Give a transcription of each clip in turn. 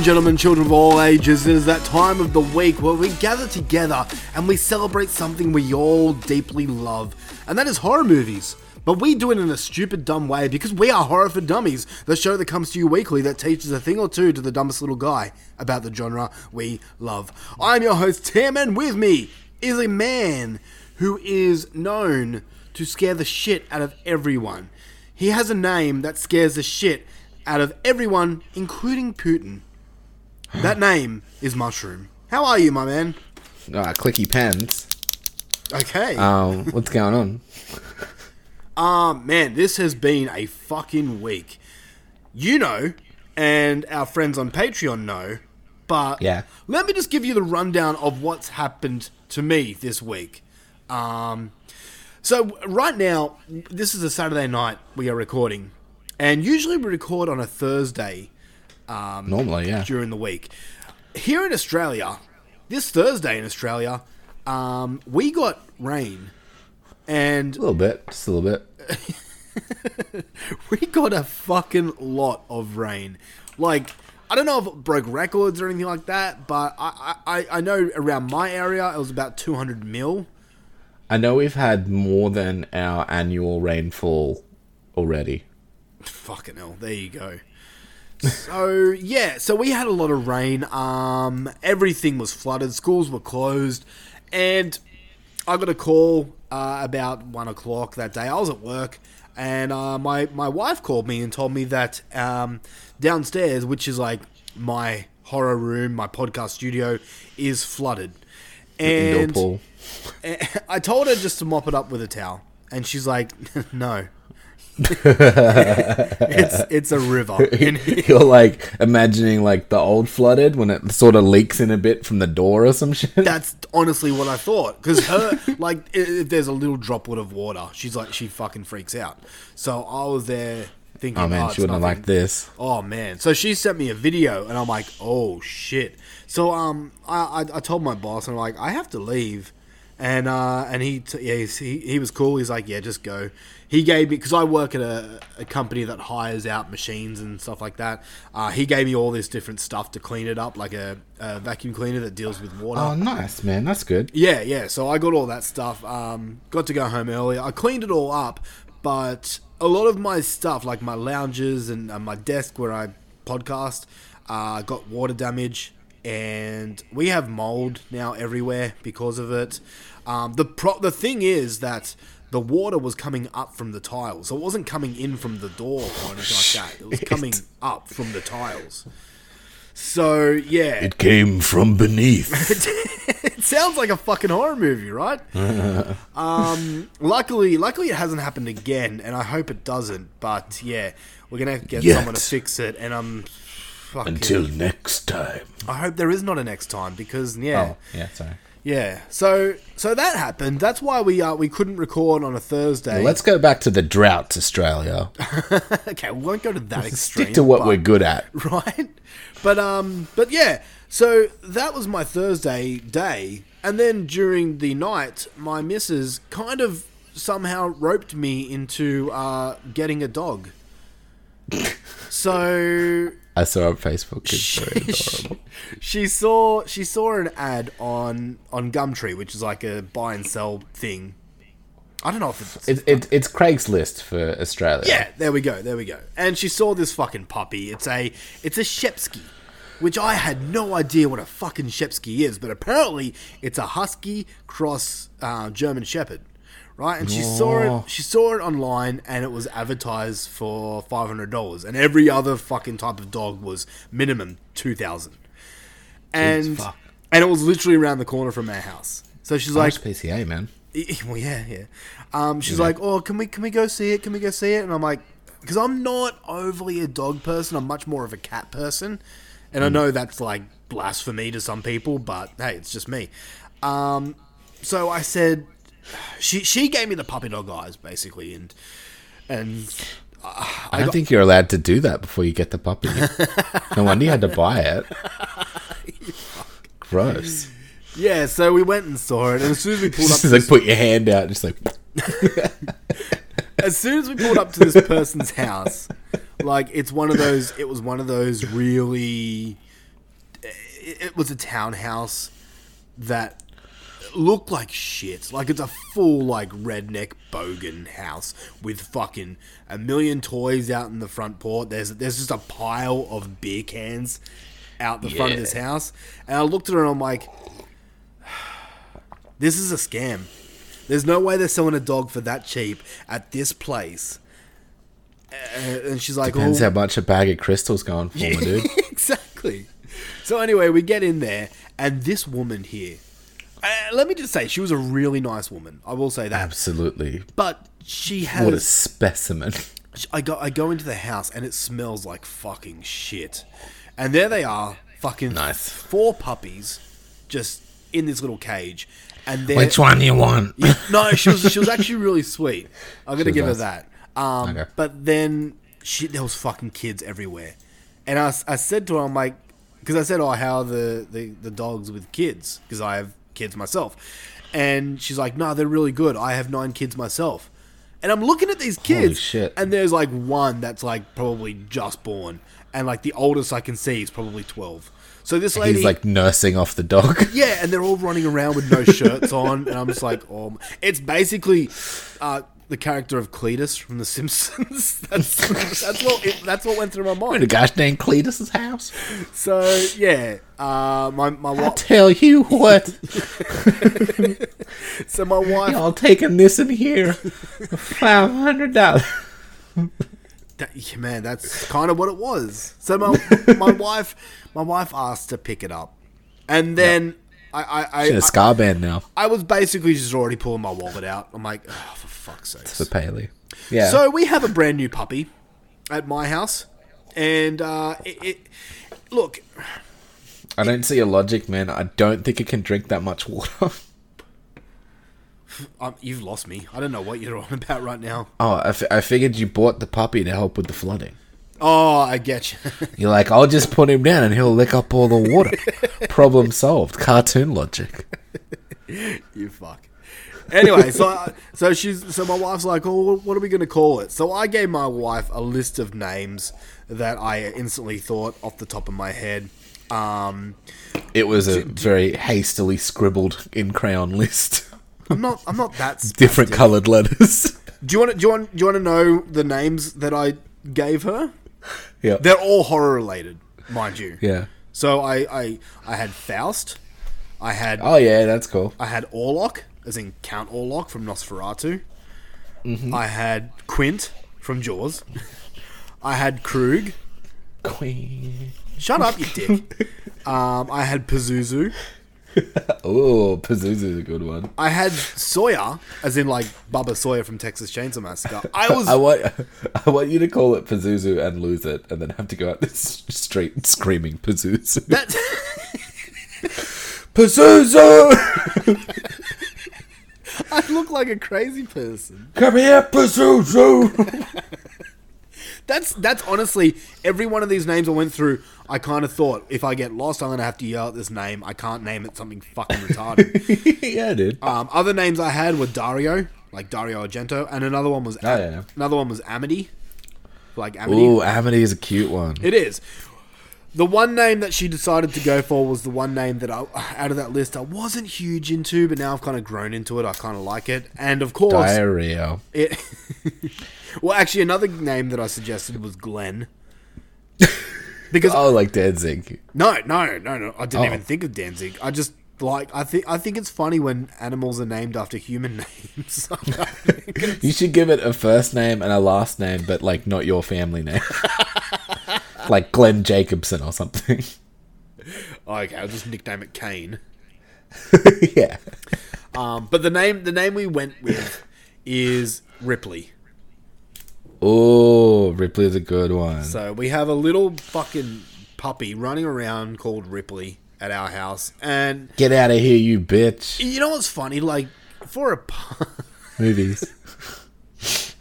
And gentlemen, children of all ages, it is that time of the week where we gather together and we celebrate something we all deeply love, and that is horror movies. But we do it in a stupid, dumb way because we are Horror for Dummies, the show that comes to you weekly that teaches a thing or two to the dumbest little guy about the genre we love. I'm your host, Tim, and with me is a man who is known to scare the shit out of everyone. He has a name that scares the shit out of everyone, including Putin. That name is Mushroom. How are you, my man? Ah, clicky pens. Okay. Um, what's going on? Um, man, this has been a fucking week. You know, and our friends on Patreon know, but Yeah. let me just give you the rundown of what's happened to me this week. Um, so right now, this is a Saturday night we are recording, and usually we record on a Thursday Normally, yeah. during the week. Here in Australia, this Thursday in Australia, um, we got rain, and A little bit, just a little bit. we got a fucking lot of rain. Like, I don't know if it broke records or anything like that, but I, I, I know around my area it was about 200 mil. I know we've had more than our annual rainfall already. Fucking hell, there you go. So yeah, so we had a lot of rain. Um, everything was flooded. Schools were closed, and I got a call uh, about one o'clock that day. I was at work, and uh, my my wife called me and told me that um, downstairs, which is like my horror room, my podcast studio, is flooded. And pool. I told her just to mop it up with a towel, and she's like, "No, it's it's a river." in. You're like imagining like the old flooded when it sort of leaks in a bit from the door or some shit. That's honestly what I thought. Because her, like, if there's a little droplet of water, she's like, she fucking freaks out. So I was there thinking, oh man, it's she wouldn't liked this. Oh man! So she sent me a video, and I'm like, "Oh shit!" So um, I I, I told my boss, and I'm like, "I have to leave," and uh, and he t- yeah he's, he he was cool. He's like, "Yeah, just go." He gave me because I work at a, a company that hires out machines and stuff like that. Uh, he gave me all this different stuff to clean it up, like a, a vacuum cleaner that deals with water. Oh, nice man, that's good. Yeah, yeah. So I got all that stuff. Um, got to go home early. I cleaned it all up, but a lot of my stuff, like my lounges and uh, my desk where I podcast, uh, got water damage, and we have mold now everywhere because of it. Um, the pro- the thing is that the water was coming up from the tiles, so it wasn't coming in from the door or anything like that. It was coming up from the tiles. So yeah, It came from beneath. it sounds like a fucking horror movie, right? um, luckily, luckily it hasn't happened again, and I hope it doesn't. But yeah, we're gonna have to get Yet. someone to fix it, and I'm fucking. Until next time. I hope there is not a next time because yeah, Oh, yeah, sorry. yeah. So so that happened. That's why we uh, we couldn't record on a Thursday. Well, let's go back to the drought, Australia. okay, we won't go to that extreme. Stick to what but- we're good at. right? But um, but yeah. So that was my Thursday day, and then during the night, my missus kind of somehow roped me into uh, getting a dog. So I saw on Facebook. It's adorable. she saw she saw an ad on on Gumtree, which is like a buy and sell thing, I don't know if it's It, it, it's Craigslist for Australia. Yeah, there we go, there we go. And she saw this fucking puppy. It's a it's a Shepsky, which I had no idea what a fucking Shepsky is, but apparently it's a husky cross uh, German Shepherd, right? And she saw it. She saw it online, and it was advertised for five hundred dollars, and every other fucking type of dog was minimum two thousand. And and it was literally around the corner from our house. So she's like, PCA, man. well, yeah, yeah. Um, she's like, "Oh, can we can we go see it? Can we go see it?" And I'm like, because I'm not overly a dog person. I'm much more of a cat person, and I know that's like blasphemy to some people, but hey, it's just me. Um, so I said, she she gave me the puppy dog eyes basically, and and I don't think you're allowed to do that before you get the puppy. no wonder you had to buy it. Gross. yeah, so we went and saw it, and as soon as we pulled up, Just to like this, put your hand out, just like as soon as we pulled up to this person's house, like it's one of those. It was one of those really. It, it was a townhouse that looked like shit. Like it's a full like redneck bogan house with fucking a million toys out in the front porch. There's there's just a pile of beer cans out the front of this house, and I looked at her and I'm like, this is a scam. There's no way they're selling a dog for that cheap at this place. Uh, and she's like, depends oh, how much a bag of crystals going for, dude. exactly. So anyway, we get in there, and this woman here. Uh, let me just say, she was a really nice woman. I will say that. Absolutely. But she had. What a specimen. I go. I go into the house, and it smells like fucking shit. And there they are, fucking Nice. four puppies, just in this little cage. And Which one do you want? no, she was she was actually really sweet. I'm gonna was give her that. Um, Okay. But then she there was fucking kids everywhere, and I, I said to her, I'm like, because I said, oh, how are the the, the dogs with kids? Because I have kids myself, and she's like, no, they're really good. I have nine kids myself, and I'm looking at these kids, and there's like one that's like probably just born, and like the oldest I can see is probably twelve. So this lady, He's like nursing off the dog. yeah, and they're all running around with no shirts on, and I'm just like, oh, it's basically uh, the character of Cletus from The Simpsons. that's that's what it, that's what went through my mind. the mind. gosh dang Cletus's house. So yeah, uh, my my I wife. tell you what, So my wife. y'all taking this in here five hundred dollars. Yeah, man, that's kind of what it was. So my my wife my wife asked to pick it up, and then I I I, She's a scar band now I was basically just already pulling my wallet out. I'm like, oh, for fuck's sake. for Paley. Yeah. So we have a brand new puppy at my house, and uh, it, it look. I don't see a logic, man. I don't think it can drink that much water. Um, you've lost me. I don't know what you're on about right now. Oh, I, f- I figured you bought the puppy to help with the flooding. Oh, I get you. You're like, I'll just put him down and he'll lick up all the water. Problem solved. Cartoon logic. you fuck. Anyway, so so she's so my wife's like, oh, what are we gonna call it? So I gave my wife a list of names that I instantly thought off the top of my head. Um, It was a very hastily scribbled in crayon list. I'm not. I'm not that Different coloured letters. Do you want? Do you want? Do you want to know the names that I gave her? yeah. They're all horror related, mind you. Yeah. So I, I I had Faust, I had Oh, yeah, that's cool. I had Orlok, as in Count Orlok from Nosferatu. Mm-hmm. I had Quint from Jaws. I had Krug. Queen. Shut up, you dick. um, I had Pazuzu. Oh, Pazuzu is a good one. I had Sawyer, as in like Bubba Sawyer from Texas Chainsaw Massacre. I was I want, I want you to call it Pazuzu and lose it, and then have to go out this street screaming Pazuzu. that. Pazuzu! I look like a crazy person. Come here, Pazuzu! That's that's honestly every one of these names I went through. I kind of thought if I get lost, I'm gonna have to yell at this name. I can't name it something fucking retarded. yeah, dude. um, other names I had were Dario, like Dario Argento, and another one was Oh, yeah. another one was Amity, like Amity. Ooh, Amity is a cute one. It is. The one name that she decided to go for was the one name that I, out of that list, I wasn't huge into, but now I've kind of grown into it. I kind of like it, and of course, Diarrhea. it. well, actually, another name that I suggested was Glenn. Because Oh, like Danzig. no, no, no, no, I didn't Oh. even think of Danzig. I just like I think I think it's funny when animals are named after human names. You should give it a first name and a last name, but like not your family name. Like Glenn Jacobson or something. okay, I'll just nickname it Kane. yeah. Um, but the name the name we went with is Ripley. Oh, Ripley's a good one. So we have a little fucking puppy running around called Ripley at our house, and Get out of here, you bitch. you know what's funny? Like for a pu- Movies.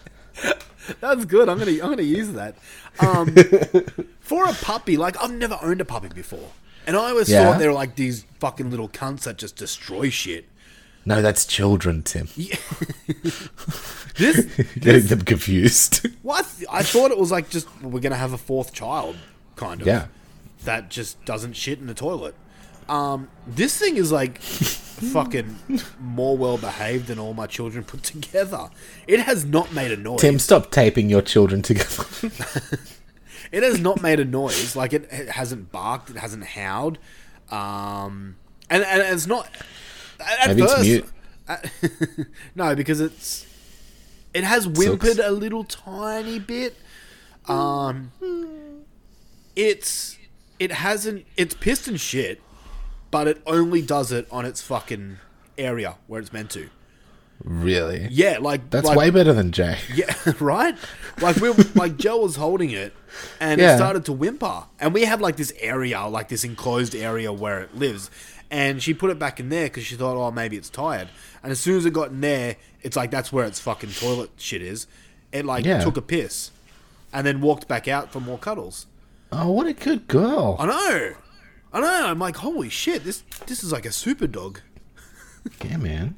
that's good. I'm gonna I'm gonna use that. Um, for a puppy, like I've never owned a puppy before, and I always Yeah. thought they were like these fucking little cunts that just destroy shit. No, that's children, Tim. Yeah. This, Getting them confused. I, I thought it was like just well, we're gonna have a fourth child, kind of. yeah. that just doesn't shit in the toilet. Um, this thing is like fucking more well behaved than all my children put together. It has not made a noise. Tim, stop taping your children together. It has not made a noise. Like it, it hasn't barked. It hasn't howled. Um, and, and it's not. At, Maybe it's first, mute. at- no, because it's it has whimpered a little tiny bit. Um, it's it hasn't. It's pissed and shit, but it only does it on its fucking area where it's meant to. really? Yeah, like That's like, way better than Jay. yeah, right. Like we, like Joe was holding it, and it started to whimper, and we have like this area, like this enclosed area where it lives, and she put it back in there because she thought, oh, maybe it's tired. And as soon as it got in there, it's like that's where its fucking toilet shit is. It like Yeah. took a piss, and then walked back out for more cuddles. Oh, what a good girl. I know, I know. I'm like, holy shit, this this is like a super dog. Yeah, man.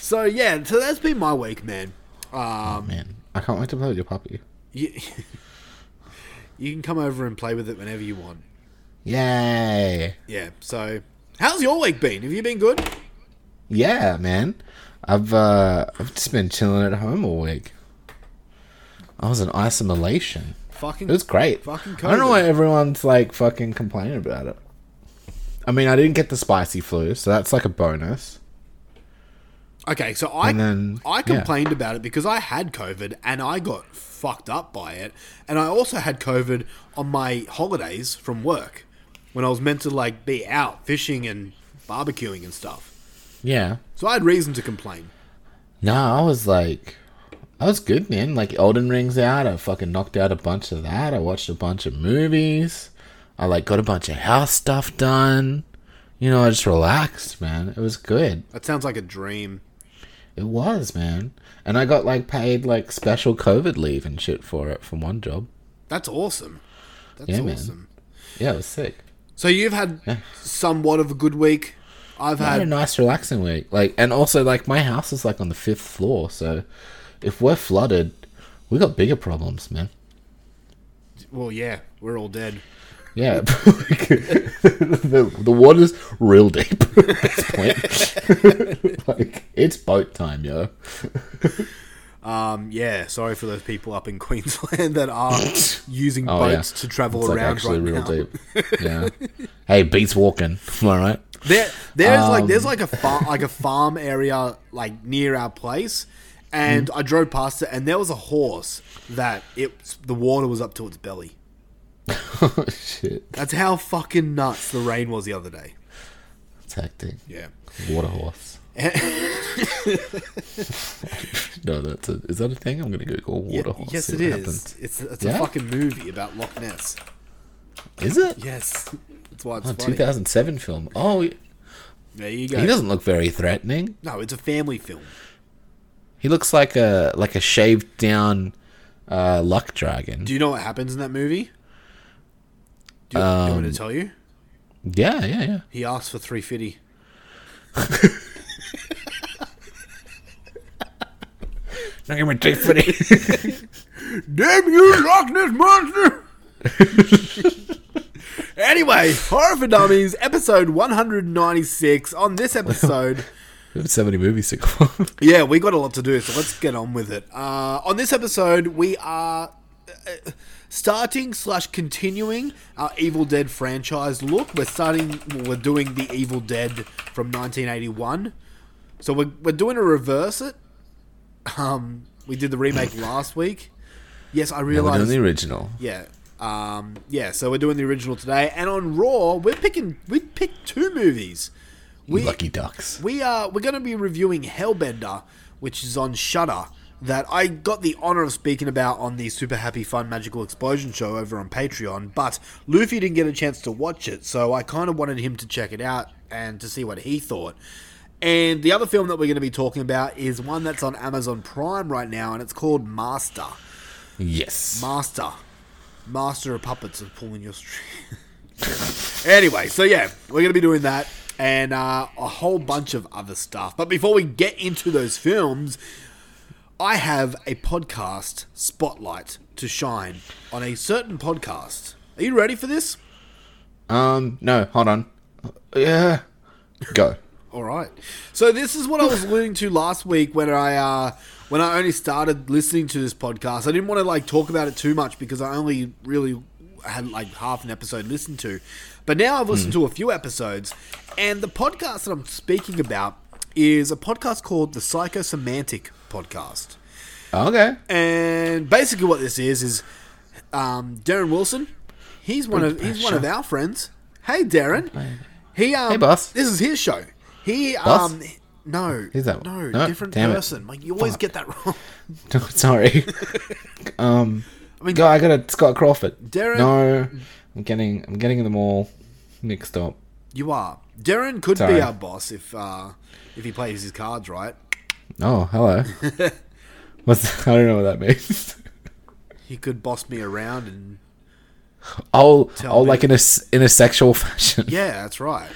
So yeah, so that's been my week, man. Um, Man, I can't wait to play with your puppy. you, you can come over and play with it whenever you want. Yay. Yeah. So, how's your week been? Have you been good? Yeah, man. I've uh I've just been chilling at home all week. I was in isolation. Fucking. It was great. Fucking I don't know why everyone's like fucking complaining about it. I mean, I didn't get the spicy flu, so that's like a bonus. Okay, so I And then- I complained about it because I had COVID and I got fucked up by it, and I also had COVID on my holidays from work when I was meant to like be out fishing and barbecuing and stuff. Yeah. So I had reason to complain. No, I was like, I was good, man. Like Elden Ring's out. I fucking knocked out a bunch of that. I watched a bunch of movies. I like got a bunch of house stuff done. You know, I just relaxed, man. It was good. That sounds like a dream. It was, man. And I got like paid like special COVID leave and shit for it from one job. That's awesome. That's Yeah, man. awesome. Yeah, it was sick. So you've had somewhat of a good week. I've I had a nice relaxing week. Like and also like my house is like on the fifth floor, so if we're flooded, we got bigger problems, man. well, yeah, we're all dead. Yeah, the the water's real deep at this point. like it's boat time, yo. Um, yeah, sorry for those people up in Queensland that are using Oh boats yeah, to travel it's like around actually right real now. deep. Yeah. hey, beats walking. Am I right? There, there's like Um, there's like a farm, like a farm area like near our place, and Mm. I drove past it, and there was a horse that it the water was up to its belly. Oh shit, That's how fucking nuts the rain was the other day. it's hectic. Yeah. Water horse. No, that's a, is that a thing? I'm gonna Google water Yeah, horse. yes, it is. happens. It's it's Yeah? a fucking movie about Loch Ness. Is it? Yes, that's why it's Oh, funny. 2007 film. Oh, There you go. he doesn't look very threatening. no, it's a family film. He looks like a like a shaved down uh, luck dragon. Do you know what happens in that movie? Do you, do you want me Um, to tell you? Yeah, yeah, yeah. He asked for three fifty. Not give me two. Damn you, Loch Ness monster! Anyway, Horror for Dummies, episode 196. On this episode, We have so many movies to go. yeah, we got a lot to do, so let's get on with it. Uh, on this episode, we are uh, starting slash continuing our Evil Dead franchise look. We're starting, well, we're doing the Evil Dead from 1981. So we're, we're doing a reverse it. Um, we did the remake last week. Yes, I realized We're doing the original. Yeah. Um, yeah, so we're doing the original today. And on Raw, we're picking we picked two movies. We lucky ducks. we are we're gonna be reviewing Hellbender, which is on Shudder, that I got the honor of speaking about on the Super Happy Fun Magical Explosion show over on Patreon, but Luffy didn't get a chance to watch it, so I kind of wanted him to check it out and to see what he thought. And the other film that we're going to be talking about is one that's on Amazon Prime right now, and it's called Master. Yes. Master. Master of puppets of pulling your string. anyway, so yeah, we're going to be doing that and uh, a whole bunch of other stuff. But before we get into those films, I have a podcast spotlight to shine on a certain podcast. Are you ready for this? um. No. Hold on. Yeah. Go. All right. So this is what I was alluding to last week when I uh, when I only started listening to this podcast. I didn't want to like talk about it too much because I only really had like half an episode listened to. But now I've listened to a few episodes, and the podcast that I'm speaking about is a podcast called the Psychosemantic Podcast. Okay. And basically, what this is is um, Darren Wilson. He's one of he's one of our friends. Hey, Darren. He um. Hey, boss. This is his show. He Boss? um. No, Who's that? no, No, different damn it. person. Like you always get that wrong. Sorry. um. I mean, Go. I got a Scott Crawford. Darren- No. I'm getting. I'm getting them all mixed up. you are. Darren could Sorry. be our boss if uh if he plays his cards right. Oh, hello. What's? I don't know what that means. He could boss me around and Oh, oh, me. like in a in a sexual fashion. yeah, that's right.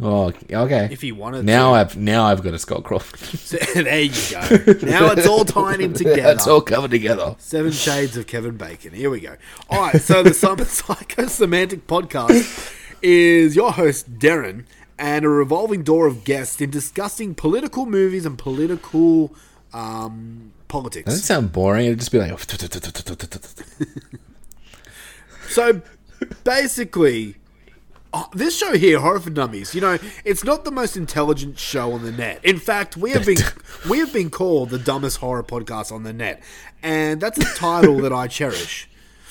Oh, okay. If he wanted now to. I've now I've got a Scott Crawford. there you go. Now it's all tying in together. It's all coming together. Seven Shades of Kevin Bacon. Here we go. All right, so the Summer Psycho Semantic podcast is your host, Darren, and a revolving door of guests in discussing political movies and political um, politics. Doesn't sound boring. It'd just be like. So basically, uh, this show here, Horror for Dummies, you know, it's not the most intelligent show on the net. In fact, we have been we have been called the dumbest horror podcast on the net, and that's a title that I cherish.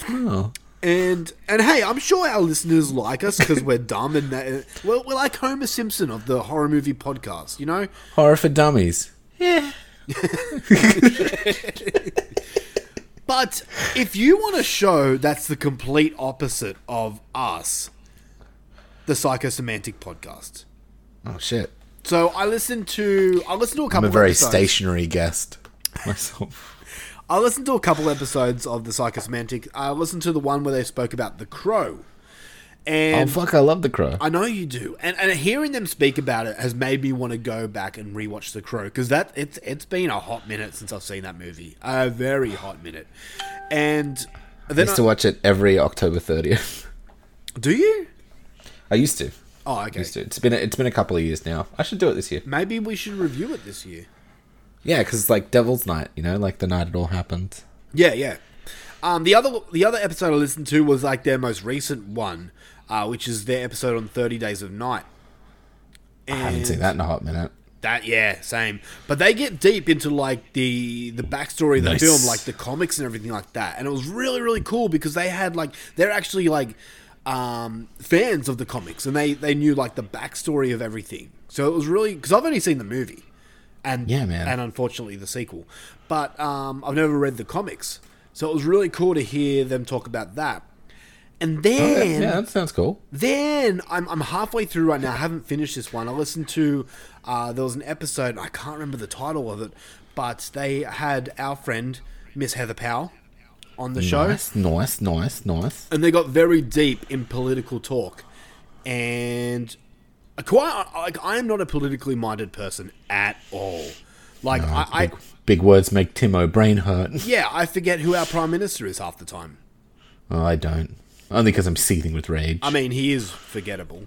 Oh. And and hey, I'm sure our listeners like us because we're dumb and uh, we're, we're like Homer Simpson of the horror movie podcast, you know. Horror for dummies. Yeah. but if you want a show that's the complete opposite of us, the Psychosemantic podcast. Oh shit! So I listened to I listened to a I'm couple. a very episodes. stationary guest myself. I listened to a couple episodes of the Psychosemantic. I listened to the one where they spoke about the Crow, And Oh and fuck! I love the crow. I know you do, and and hearing them speak about it has made me want to go back and rewatch The Crow because that it's it's been a hot minute since I've seen that movie, a very hot minute. And I then used to watch it every October 30th. do you? I used to. Oh, okay. Used to. It's been a, it's been a couple of years now. I should do it this year. Maybe we should review it this year. Yeah, because it's like Devil's Night. You know, like the night it all happened. Yeah, yeah. Um, the other the other episode I listened to was like their most recent one, uh, which is their episode on Thirty Days of Night. I haven't seen that in a hot minute. That yeah, same. But they get deep into like the the backstory of the Nice. film, like the comics and everything like that. And it was really really cool because they had like they're actually like um, fans of the comics and they they knew like the backstory of everything. So it was really because I've only seen the movie, and Yeah, man. and unfortunately the sequel. But um, I've never read the comics, so it was really cool to hear them talk about that. And then yeah, that sounds cool. then I'm, I'm halfway through right now. I haven't finished this one. I listened to uh, there was an episode. I can't remember the title of it, but they had our friend Miss Heather Powell on the show, Nice, nice, nice, nice. and they got very deep in political talk. And quite like I am not a politically minded person at all. Like I, I Big, big words make Tim O'Brien hurt. yeah, I forget who our prime minister is half the time. Oh, I don't. Only because I'm seething with rage. I mean, he is forgettable.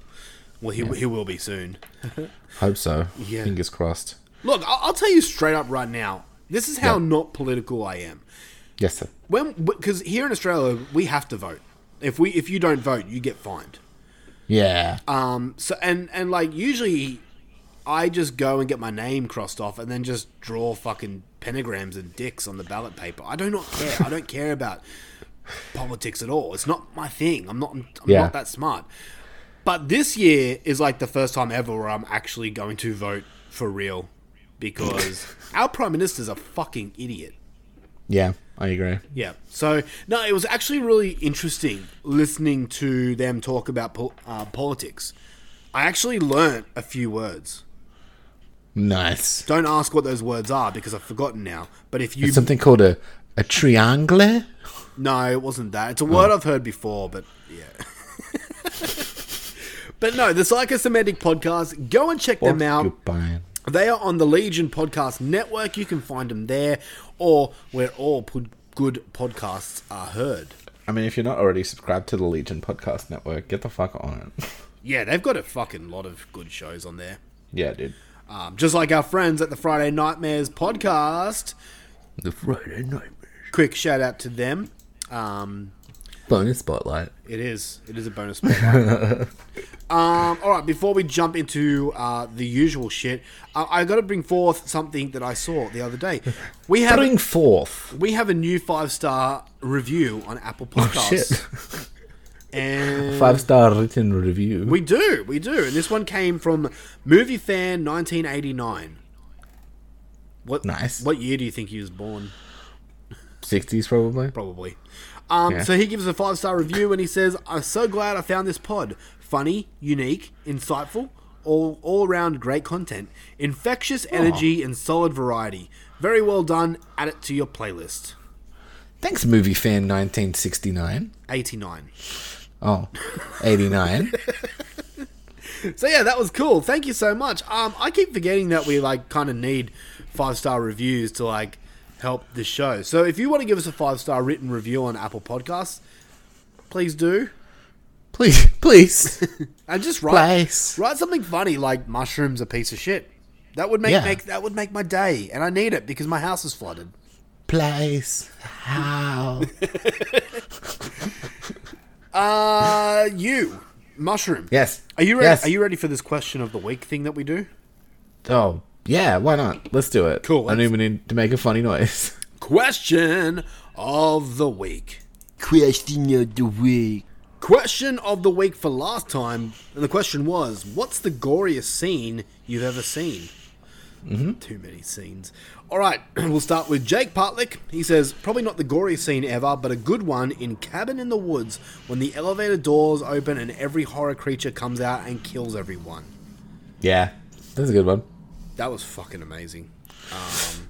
Well, he, he will be soon. Hope so. Yeah. Fingers crossed. Look, I'll, I'll tell you straight up right now. This is how Yeah. not political I am. Yes, sir. When because here in Australia we have to vote. If we if you don't vote, you get fined. Yeah. Um. So and and like usually, I just go and get my name crossed off, and then just draw fucking pentagrams and dicks on the ballot paper. I do not care. I don't care about politics at all. It's not my thing. I'm not. I'm Yeah. not that smart. But this year is like the first time ever where I'm actually going to vote for real, because our prime minister's a fucking idiot. Yeah, I agree. Yeah. So no, it was actually really interesting listening to them talk about pol- uh, politics. I actually learnt a few words. Nice. Don't ask what those words are because I've forgotten now. But if you It's something called a a triangle. no, it wasn't that. It's a word I've heard before, but yeah. but no, the Psychosemantic podcast. Go and check them out. They are on the Legion Podcast Network. You can find them there, or where all pod- good podcasts are heard. I mean, if you're not already subscribed to the Legion Podcast Network, get the fuck on it. Yeah, they've got a fucking lot of good shows on there. yeah, dude. Um, just like our friends at the Friday Nightmares podcast. The Friday Nightmares. Quick shout out to them. Um, Bonus spotlight. it is. It is a bonus spotlight. um, all right, before we jump into uh, the usual shit, uh, I got to bring forth something that I saw the other day. We have Bring forth. we have a new five star review on Apple Podcasts, Oh, Shit. and Five star written review. we do, we do. And this one came from Movie Fan 1989. What Nice. What year do you think he was born? 60s probably. probably. Um, Yeah. So he gives a five star review and he says, "I'm so glad I found this pod. Funny, unique, insightful, all all around great content, infectious energy, and solid variety. Very well done. Add it to your playlist." Thanks, movie fan 1969. 89. Oh, 89. So yeah, that was cool. Thank you so much. Um, I keep forgetting that we like kind of need five star reviews to like help the show. So if you want to give us a five star written review on Apple Podcasts, please do. Please, please. And just write Place. write something funny like mushrooms a piece of shit. That would make, Yeah. make that would make my day, and I need it because my house is flooded. Place. How? Uh, you mushroom. yes. Are you ready? Yes. Are you ready for this question of the week thing that we do? Oh, yeah, why not? Let's do it. Cool, I don't let's- even need to make a funny noise. Question of the week. Question of the week. Question of the week for last time, and the question was, "What's the goriest scene you've ever seen?" Mm-hmm. Too many scenes. All right, we'll start with Jake Partlick. He says, "Probably not the goriest scene ever, but a good one in Cabin in the Woods when the elevator doors open and every horror creature comes out and kills everyone." yeah, that's a good one. That was fucking amazing. Um,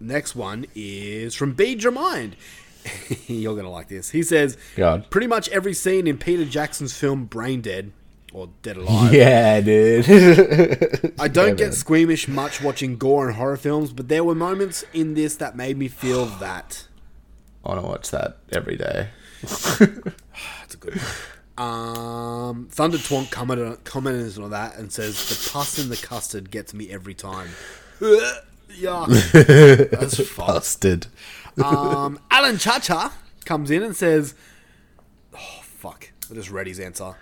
next one is from B Mind. You're gonna like this. He says, God. pretty much every scene in Peter Jackson's film Brain Dead or Dead Alive. Yeah, dude. I don't Yeah, get man. squeamish much watching gore and horror films, but there were moments in this that made me feel that. I want to watch that every day. That's a good one. Um, Thunder Twonk commented, commented on that and says the pus in the custard gets me every time. Yuck. That's fucked. Busted. Um, Alan Chacha comes in and says, "Oh fuck!" I just read his answer.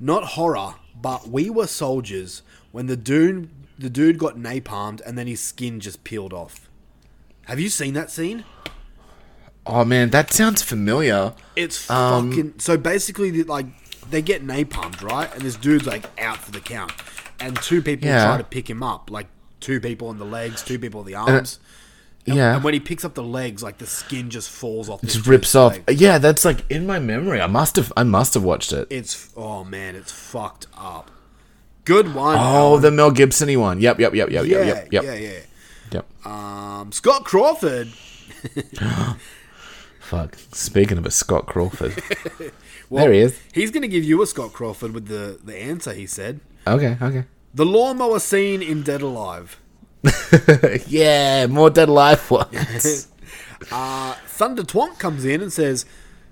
Not horror, but we were soldiers when the dude the dude got napalmed and then his skin just peeled off. Have you seen that scene? Oh man, that sounds familiar. It's Um, fucking. So basically, like they get napalmed, right? And this dude's like out for the count, and two people Yeah. try to pick him up, like two people on the legs, two people on the arms. And, yeah. and when he picks up the legs, like the skin just falls off. Just rips off. leg. Yeah, that's like in my memory. I must have. I must have watched it. It's oh man, it's fucked up. Good one. Oh, Alan. the Mel Gibson one. Yep, yep, yep, yep, yeah, yep, yep, yep. yeah, yeah. Yep. Um, Scott Crawford. Fuck. Speaking of a Scott Crawford. Well, there he is. He's going to give you a Scott Crawford with the the answer. He said Okay, okay. the lawnmower scene in Dead Alive. yeah, more Dead Alive ones. Uh, Thunder Twonk comes in and says,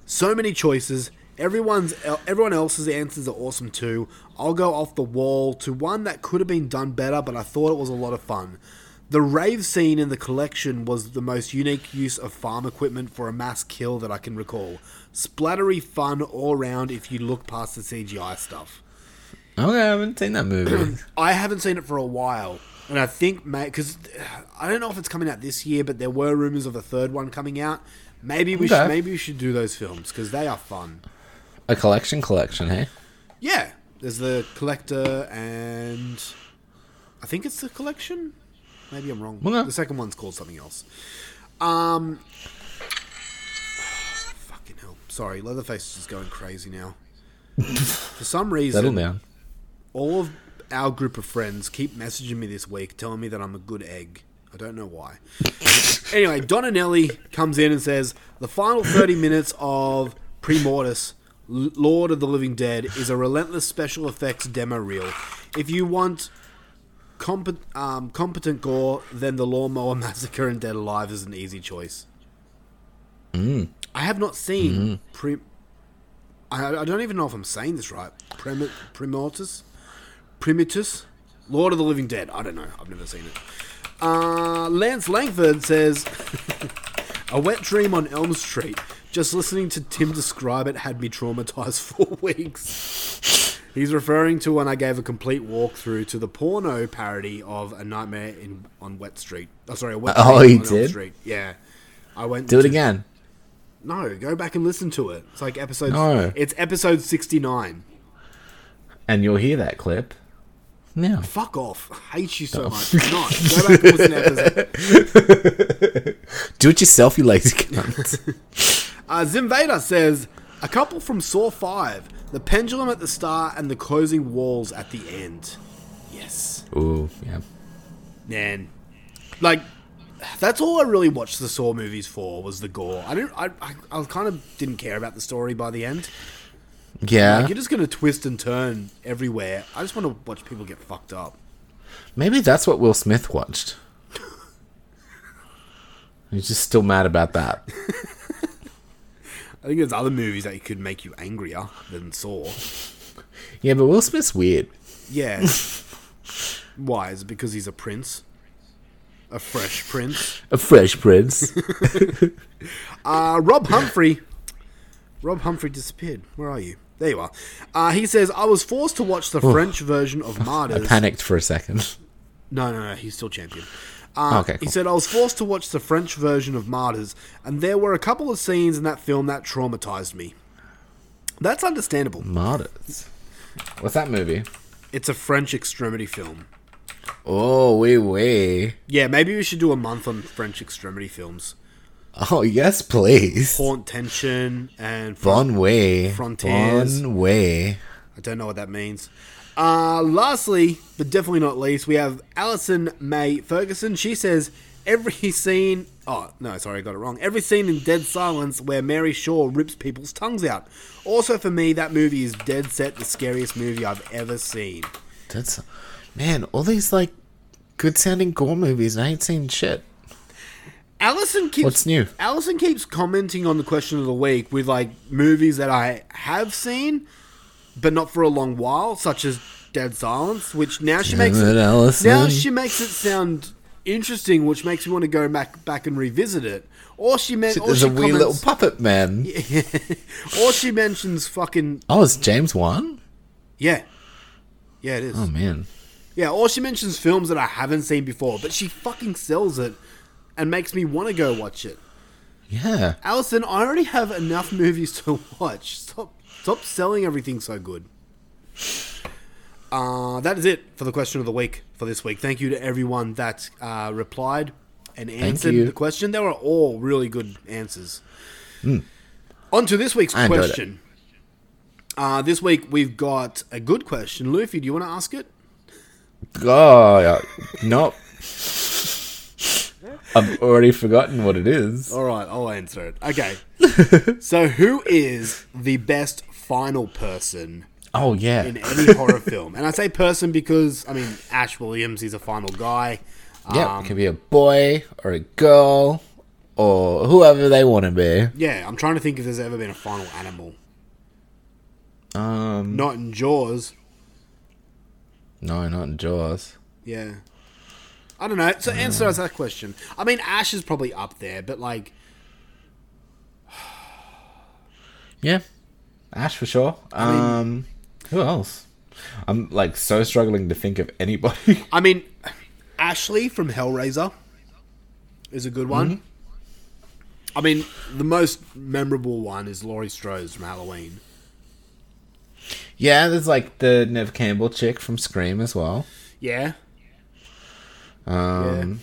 So many choices. Everyone's everyone else's answers are awesome too. I'll go off the wall to one that could have been done better, but I thought it was a lot of fun. The rave scene in the collection was the most unique use of farm equipment for a mass kill that I can recall. Splattery fun all around if you look past the CGI stuff. Okay, I haven't seen that movie. I haven't seen it for a while, and I think mate, because I don't know if it's coming out this year, but there were rumors of a third one coming out. Maybe we Okay. should maybe we should do those films because they are fun. a collection, collection, hey? Yeah, there's the collector, and I think it's the collection. Maybe I'm wrong. Okay. The second one's called something else. Um, fucking hell. Sorry, Leatherface is going crazy now. For some reason, Settle down. all of our group of friends keep messaging me this week telling me that I'm a good egg. I don't know why. anyway, Donanelli comes in and says the final 30 minutes of Premortis, Lord of the Living Dead, is a relentless special effects demo reel. If you want compet- um, competent gore, then the Lawnmower Massacre and Dead Alive is an easy choice. I have not seen Pre. I, I don't even know if I'm saying this right. Premortis? Primitus? Lord of the Living Dead. I don't know. I've never seen it. Uh, Lance Langford says, A wet dream on Elm Street. Just listening to Tim describe it had me traumatized for weeks. He's referring to when I gave a complete walkthrough to the porno parody of A Nightmare in on Wet Street. Oh, sorry, a wet Oh, dream you on Elm did? Street. Yeah. I went Do it again. No, go back and listen to it. It's like episode. No. It's episode sixty-nine. And you'll hear that clip. Now. Fuck off! I hate you so much. Not. Go back and listen to episode. Do it yourself, you lazy cunt. Uh, Zimvader says a couple from Saw Five, the pendulum at the start and the closing walls at the end. Yes, Ooh, yeah. man. Like that's all I really watched the Saw movies for was the gore. I didn't. I. I, I kind of didn't care about the story by the end. Yeah. Like, you're just gonna twist and turn everywhere. I just want to watch people get fucked up. Maybe that's what Will Smith watched. He's just still mad about that. I think there's other movies that could make you angrier than Saw. Yeah, but Will Smith's weird. Yeah. Why? Is it because he's a prince? A fresh prince? A fresh prince. Uh, Rob Humphrey. Rob Humphrey disappeared. Where are you? There you are. Uh, he says, I was forced to watch the French version of Martyrs. I panicked for a second. No, no, no, he's still champion. Uh, Okay, He said, I was forced to watch the French version of Martyrs, and there were a couple of scenes in that film that traumatized me. That's understandable. Martyrs. What's that movie? It's a French extremity film. Oh, wee wee. Yeah, maybe we should do a month on French extremity films. Oh, yes, please. Haute Tension and Bon way. Frontiers. Bon way. I don't know what that means. Uh, lastly, but definitely not least, we have Alison May Ferguson. She says every scene. Oh no, sorry, I got it wrong. Every scene in Dead Silence where Mary Shaw rips people's tongues out. Also, for me, that movie is dead set the scariest movie I've ever seen. That's man. All these like good sounding gore movies. and I ain't seen shit. Allison keeps What's new? Allison keeps commenting on the question of the week with like movies that I have seen, but not for a long while, such as Dead Silence, which now she makes it, Allison. now she makes it sound interesting, which makes me want to go back back and revisit it. Or she meant, or There's she a wee little puppet man. or she mentions fucking Oh, it's James Wan? yeah, yeah, it is. Oh man. Yeah, or she mentions films that I haven't seen before, but she fucking sells it and makes me want to go watch it. Yeah. Allison, I already have enough movies to watch. Stop, stop selling everything so good. Uh, that is it for the question of the week for this week. Thank you to everyone that uh, replied and answered the question. They were all really good answers. On to this week's question. Uh, this week we've got a good question. Luffy, do you want to ask it? Oh, yeah. nope. I've already forgotten what it is. All right, I'll answer it. Okay. so, who is the best final person Oh yeah. in any horror film. And I say person because I mean Ash Williams, he's a final guy. Yeah, Um, it can be a boy or a girl or whoever they want to be. Yeah, I'm trying to think if there's ever been a final animal. Um, Not in Jaws. no, not in Jaws. Yeah. I don't know. So answer us that question. I mean, Ash is probably up there, but like, Yeah, Ash for sure. Um, who else? I'm like so struggling to think of anybody. I mean, Ashley from Hellraiser is a good one. I mean, the most memorable one is Laurie Strode from Halloween. yeah, there's like the Neve Campbell chick from Scream as well. Yeah. Um,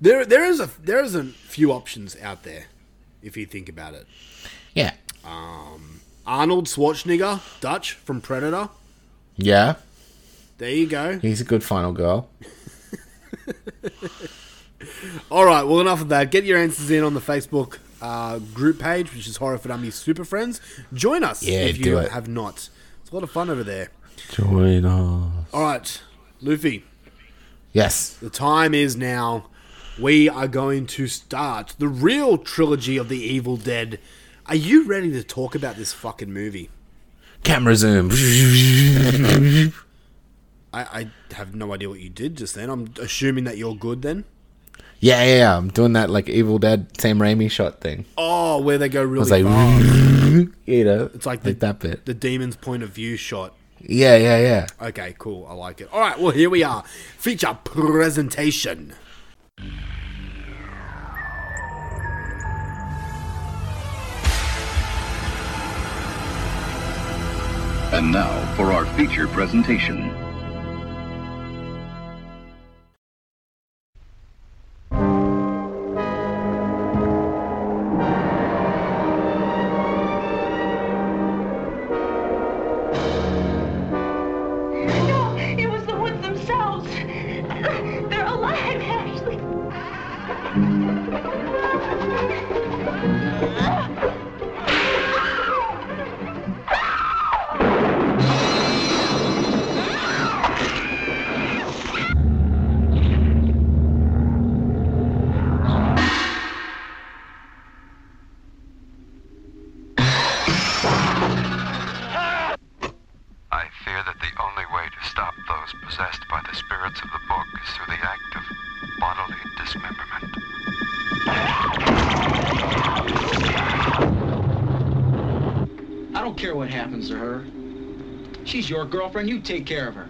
There, there is a there is a few options out there, if you think about it. yeah, Um, Arnold Schwarzenegger, Dutch from Predator. yeah, There you go. he's a good final girl. All right, well, enough of that. Get your answers in on the Facebook uh, group page, which is Horror for Dummies Super Friends. Join us Yeah, if you it. have not. It's a lot of fun over there. Join us. All right, Luffy, Yes. the time is now. We are going to start the real trilogy of the Evil Dead. Are you ready to talk about this fucking movie? Camera zoom. I, I have no idea what you did just then. I'm assuming that you're good then. yeah, yeah, yeah. I'm doing that like Evil Dead Sam Raimi shot thing. Oh, where they go really I was like, you know, It's like, like the, that bit. the demon's point of view shot. Yeah, yeah, yeah. Okay, cool. I like it. All right, well, here we are. Feature presentation. And now for our feature presentation. Possessed by the spirits of the book is through the act of bodily dismemberment. I don't care what happens to her. She's your girlfriend. You take care of her.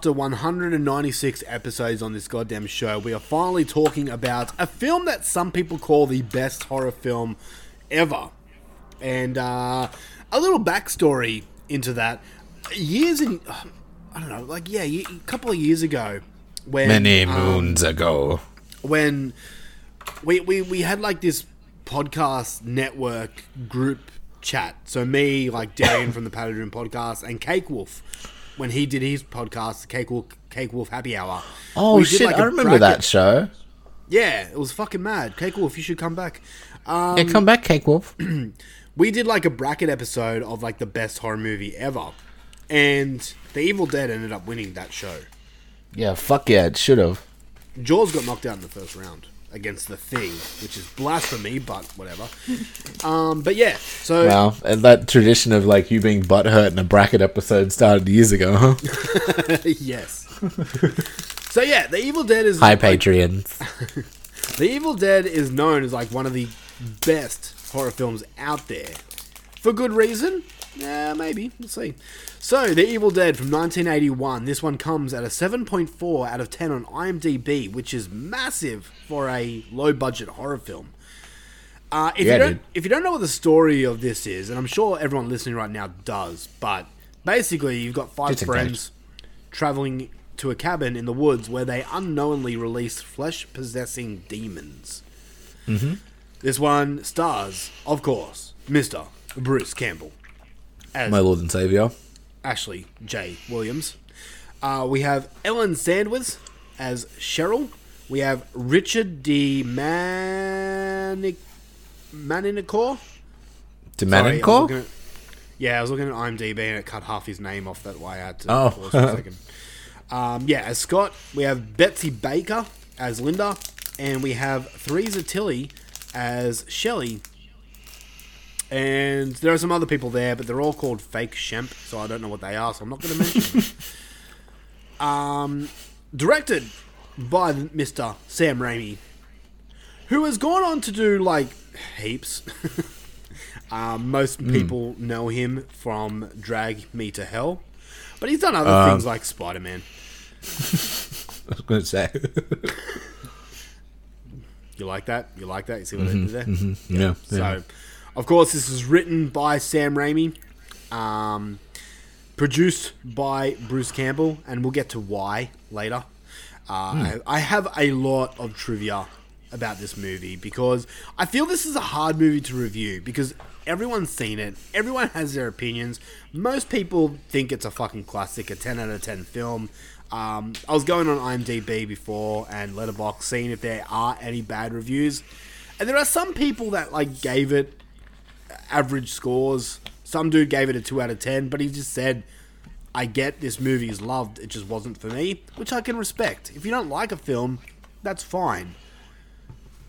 After 196 episodes on this goddamn show, we are finally talking about a film that some people call the best horror film ever. And uh, a little backstory into that. Years in. I don't know, like, yeah, a couple of years ago. When, Many um, moons ago. when we, we we had like this podcast network group chat. So me, like Darian from the Padded Room podcast, and Cake Wolf when he did his podcast, Cake Wolf Cake Wolf Happy Hour. Oh we shit! like, I remember that show. Yeah, it was fucking mad. Cake Wolf, you should come back. Um, yeah, come back, Cake Wolf. we did like a bracket episode of like the best horror movie ever, and The Evil Dead ended up winning that show. yeah, fuck yeah, it should have. Jaws got knocked out in the first round against the Thing, which is blasphemy, but whatever. Um, but yeah, so Wow, and that tradition of like you being butthurt in a bracket episode started years ago, huh? yes. so yeah, The Evil Dead is Hi, like, Patreons. The Evil Dead is known as like one of the best horror films out there. For good reason? Yeah, maybe. We'll see. So, The Evil Dead from 1981. This one comes at a 7.4 out of 10 on IMDb, which is massive for a low budget horror film. Uh, if, Yeah, you don't, dude. if you don't know what the story of this is, and I'm sure everyone listening right now does, but basically, you've got five Just friends traveling to a cabin in the woods where they unknowingly release flesh possessing demons. Mm-hmm. This one stars, of course, Mr. Bruce Campbell as My Lord and Savior. Ashley J. Williams. Uh, we have Ellen Sandweiss as Cheryl. We have Richard D. Manic- Maninicor. Sorry, I was looking at- Yeah, I was looking at IMDb and it cut half his name off. That way I had to Oh. pause for a second. Um, yeah, as Scott, we have Betsy Baker as Linda, and we have Theresa Tilly as Shelley. And there are some other people there, but they're all called Fake Shemp, so I don't know what they are, so I'm not going to mention them. um, directed by Mr. Sam Raimi, who has gone on to do like heaps. um, most people know him from Drag Me to Hell, but he's done other things like Spider Man. I was going to say. You like that? You like that? You see what I did there? yeah. So, of course, this is written by Sam Raimi, um, produced by Bruce Campbell, and we'll get to why later. Uh, I, I have a lot of trivia about this movie because I feel this is a hard movie to review because everyone's seen it, everyone has their opinions. Most people think it's a fucking classic, a 10 out of 10 film. Um, I was going on IMDb before and Letterboxd, seeing if there are any bad reviews, and there are some people that like gave it average scores. Some dude gave it a 2 out of 10, but he just said, I get this movie is loved, it just wasn't for me, which I can respect. If you don't like a film, that's fine.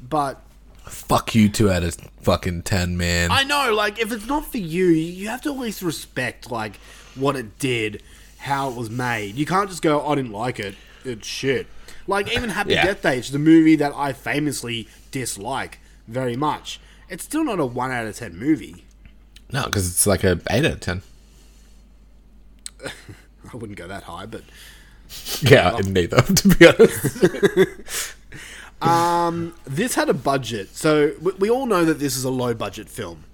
But Fuck you, two out of fucking ten, man. I know, like, if it's not for you, you have to at least respect, like, what it did, how it was made. You can't just go, I didn't like it, it's shit. Like, even Happy Yeah. Death Day, which is a movie that I famously dislike very much. It's still not a 1 out of 10 movie. no, because it's like a eight out of ten. I wouldn't go that high, but Yeah, didn't to be honest. this had a budget. So we, we all know that this is a low budget film.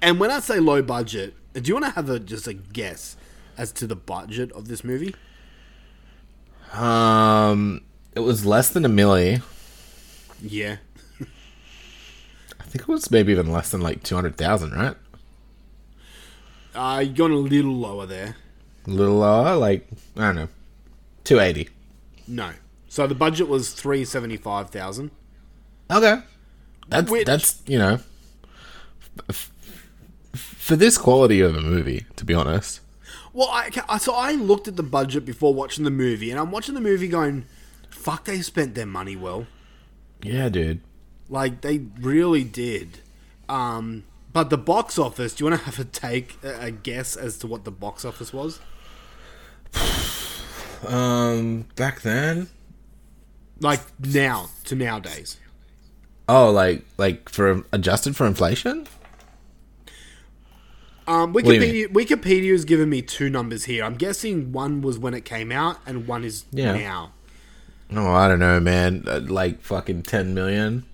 And when I say low budget, do you want to have a just a guess as to the budget of this movie? um, it was less than a milli. Yeah. I think it was maybe even less than like two hundred thousand, right? Uh, you're going a little lower there. A little lower, like I don't know, two eighty. No. So the budget was three seventy five thousand. Okay, that's Which- that's you know, f- for this quality of a movie, to be honest. Well, I, I- so I looked at the budget before watching the movie, and I'm watching the movie going, "Fuck, they spent their money well." Yeah, dude. Like they really did. Um, but the box office. Do you want to have a take, a guess as to what the box office was? Um, back then. Like now to nowadays. Oh, like like for adjusted for inflation. Um, Wikipedia Wikipedia has given me two numbers here. I'm guessing one was when it came out, and one is Yeah. now. Oh, I don't know, man. Uh, like fucking ten million.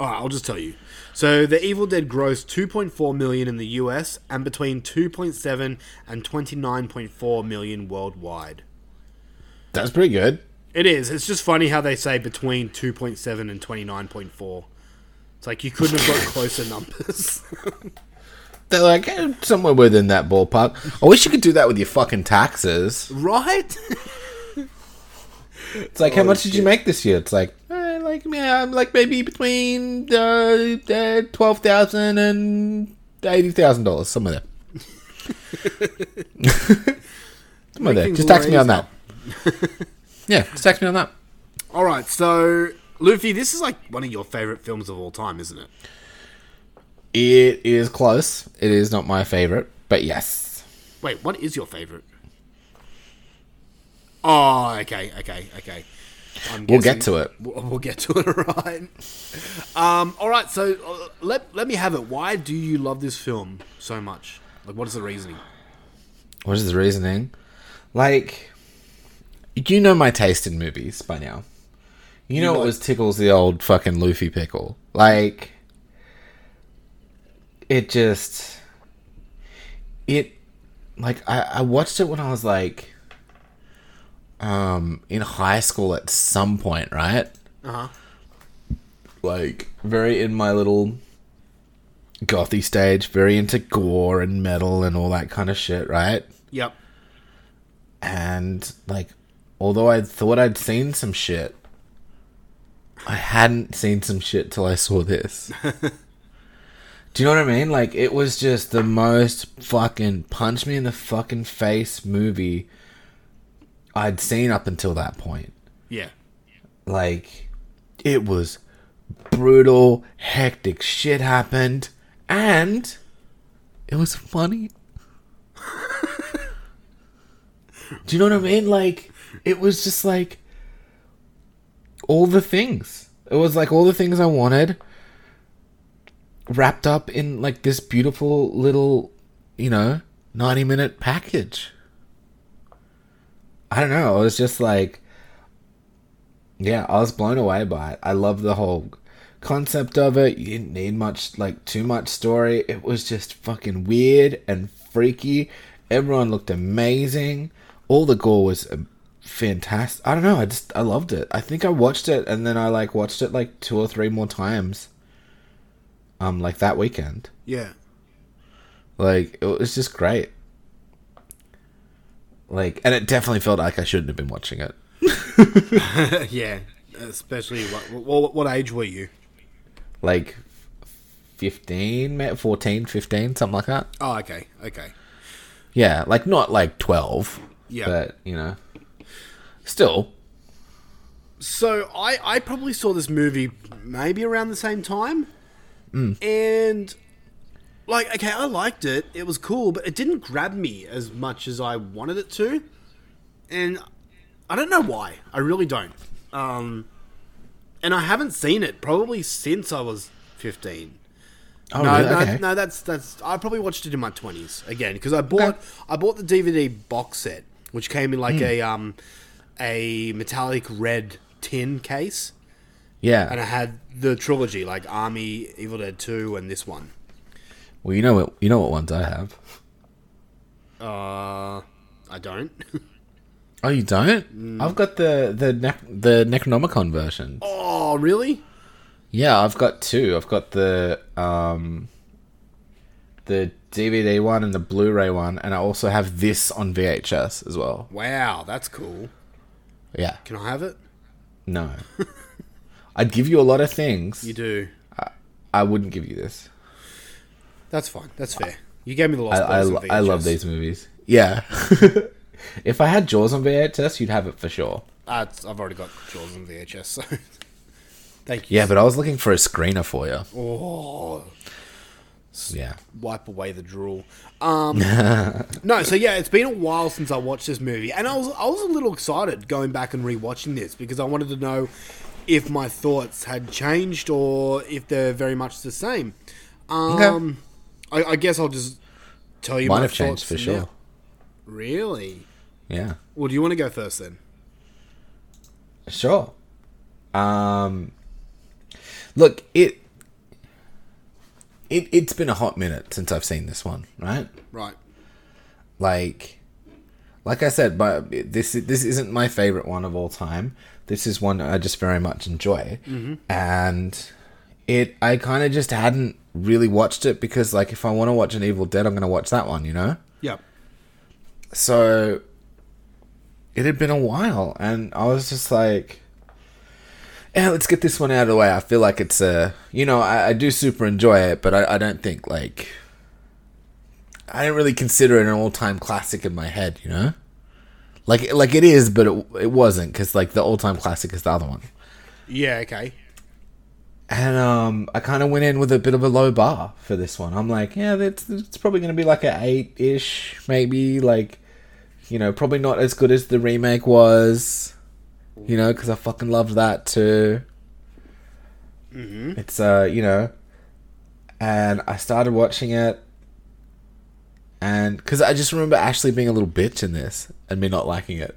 All right, I'll just tell you. So, The Evil Dead grossed 2.4 million in the US and between 2.7 and 29.4 million worldwide. That's pretty good. It is. It's just funny how they say between 2.7 and 29.4. It's like you couldn't have got closer numbers. They're like eh, somewhere within that ballpark. I wish you could do that with your fucking taxes. right? It's like, how much did you make this year? It's like, eh, like yeah, I'm like maybe between uh, uh, twelve thousand and eighty thousand dollars, somewhere there. somewhere there. Just tax me on that. yeah, just tax me on that. All right, so Luffy, this is like one of your favorite films of all time, isn't it? It is close. It is not my favorite, but yes. Wait, what is your favorite? Oh, okay, okay, okay. I'm We'll get to it. We'll, we'll get to it, right? Um, all right, so uh, let let me have it. Why do you love this film so much? Like, what is the reasoning? What is the reasoning? Like, you know my taste in movies by now. You know know- what was tickles the old fucking Luffy pickle. Like, it just, it, like I, I watched it when I was like, um, in high school at some point, right? Uh huh. like very in my little gothy stage, very into gore and metal and all that kind of shit, right? Yep. And like although I thought I'd seen some shit, I hadn't seen some shit till I saw this. Do you know what I mean? Like it was just the most fucking punch me in the fucking face movie I'd seen up until that point. Yeah. Like, it was brutal, hectic shit happened, and it was funny. Do you know what I mean? Like, it was just like all the things. It was like all the things I wanted wrapped up in like this beautiful little, you know, 90 minute package. I don't know. It was just like, yeah, I was blown away by it. I love the whole concept of it. You didn't need much, like, too much story. It was just fucking weird and freaky. Everyone looked amazing. All the gore was um, fantastic. I don't know. I just, I loved it. I think I watched it and then I, like, watched it, like, two or three more times. Um, like that weekend. Yeah. Like, it was just great. Like, and it definitely felt like I shouldn't have been watching it. yeah. Especially what, what what age were you? like 15 ma- 14 15 something like that Oh, okay. Okay. yeah like not like 12 Yeah. but you know still So I I probably saw this movie maybe around the same time, hmm. and like okay, I liked it. It was cool, but it didn't grab me as much as I wanted it to, and I don't know why. I really don't. Um, and I haven't seen it probably since I was fifteen. oh no, really? no, okay no, that's that's. I probably watched it in my twenties again because I bought I bought the DVD box set, which came in like Hmm. a um a metallic red tin case, yeah and I had the trilogy like Army, Evil Dead Two, and this one. Well you know what you know what ones i have Uh, I don't. oh you don't Mm. i've got the the nec- the necronomicon version oh, really? yeah i've got two i've got the um the dvd one and the blu-ray one and i also have this on vhs as well Wow, that's cool. yeah Can I have it? no i'd give you a lot of things You do. I, i wouldn't give you this That's fine. That's fair. You gave me the I, Lost I, Boys. on I love these movies. Yeah. if I had Jaws on VHS, you'd have it for sure. Uh, I've already got Jaws on VHS, so thank you. Yeah, but I was looking for a screener for you. oh, Yeah. wipe away the drool. Um, no, so yeah, it's been a while since I watched this movie, and I was I was a little excited going back and rewatching this because I wanted to know if my thoughts had changed or if they're very much the same. Um, I, I guess I'll just tell you Might my have changed for sure. Really? Yeah. Well, do you want to go first then? Sure. Um Look, it it it's been a hot minute since I've seen this one, right? Right. Like like I said, but this this isn't my favorite one of all time. This is one I just very much enjoy. And it I kind of just hadn't really watched it because like if I want to watch an Evil Dead, I'm going to watch that one, you know? Yep. So it had been a while, and I was just like, "Yeah, let's get this one out of the way." I feel like it's a, you know, I, I do super enjoy it, but I, I don't think like I don't really consider it an all-time classic in my head, you know. Like, like it is, but it, it wasn't because like the all-time classic is the other one. Yeah. Okay. And um, I kind of went in with a bit of a low bar for this one. I'm like, yeah, that's it's probably going to be like an eight ish, maybe. Like, you know, probably not as good as the remake was. You know, because I fucking loved that too. Mm-hmm. It's uh, you know, and I started watching it, and because I just remember Ashley being a little bitch in this and me not liking it.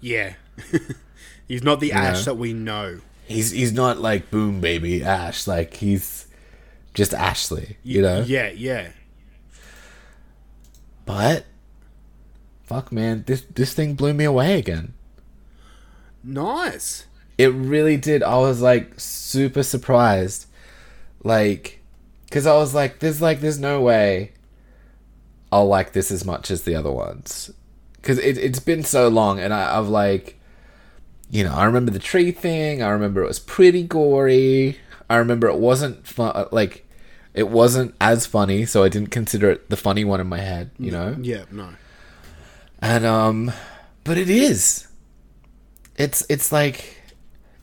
Yeah. He's not the Ash know? that we know. He's he's not like boom baby Ash, like he's just Ashley, you know. Yeah, yeah. But fuck, man, this this thing blew me away again. Nice. It really did. I was like super surprised, like, because I was like, "There's like, there's no way I'll like this as much as the other ones," because it it's been so long, and I, I've like, you know, I remember the tree thing. I remember it was pretty gory. I remember it wasn't fun. Uh, like, it wasn't as funny, so I didn't consider it the funny one in my head. You know. Mm, yeah, no. And um but it is. It's it's like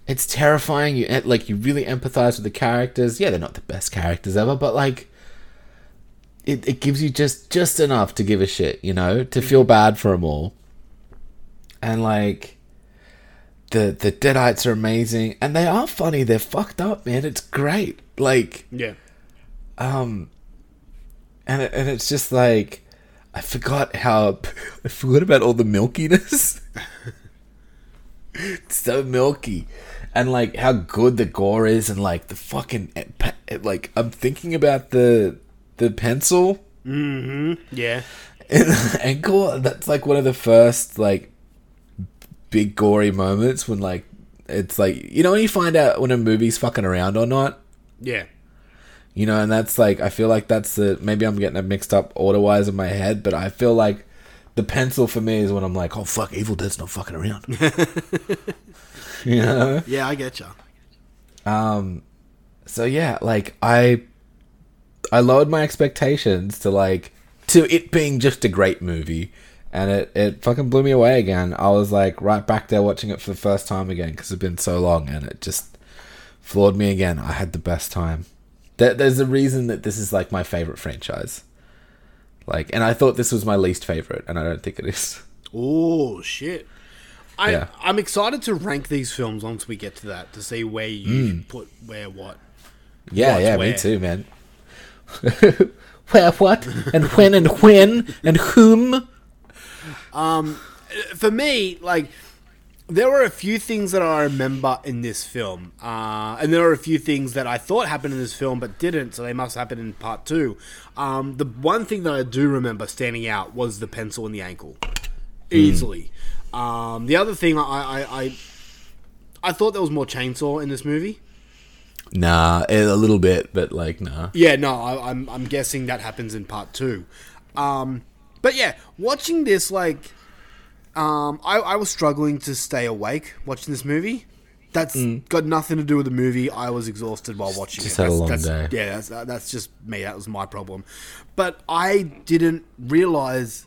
it's terrifying. You eh, like you really empathize with the characters. Yeah, they're not the best characters ever, but like it it gives you just just enough to give a shit, you know, to feel mm. bad for them all. And like the the Deadites are amazing and they are funny. They're fucked up, man. It's great. Like Yeah. um, and it, and it's just like I forgot how I forgot about all the milkiness. It's so milky, and like how good the gore is, and like the fucking like I'm thinking about the the pencil Mm-hmm. Yeah. And, the ankle. That's like one of the first like big gory moments when like it's like you know when you find out when a movie's fucking around or not. Yeah. You know, and that's like I feel like that's the maybe I'm getting it mixed up order wise in my head, but I feel like the pencil for me is when I'm like, oh fuck, Evil Dead's not fucking around. you know. Yeah, I get you. Um. So yeah, like I, I lowered my expectations to like to it being just a great movie, and it it fucking blew me away again. I was like right back there watching it for the first time again because it's been so long, and it just floored me again. I had the best time. There, there's a reason that this is like my favorite franchise. Like, and I thought this was my least favorite, and I don't think it is. Oh shit. I Yeah. I'm excited to rank these films once we get to that to see where you hmm. put where what. Yeah, What's yeah, where? me too, man. Where, what, and when, and when, and whom? For me, like there were a few things that I remember in this film, uh, and there are a few things that I thought happened in this film but didn't, so they must happen in part two. Um, the one thing that I do remember standing out was the pencil in the ankle, easily. Um, the other thing I, I, I, I thought there was more chainsaw in this movie. Nah, eh, a little bit, but like, nah. Yeah, no, I, I'm I'm guessing that happens in part two. Um, but yeah, watching this like, um, I, I was struggling to stay awake watching this movie. That's got nothing to do with the movie. I was exhausted while watching Just it. had a long that's- day. Yeah, that's, that's just me. That was my problem. But I didn't realize.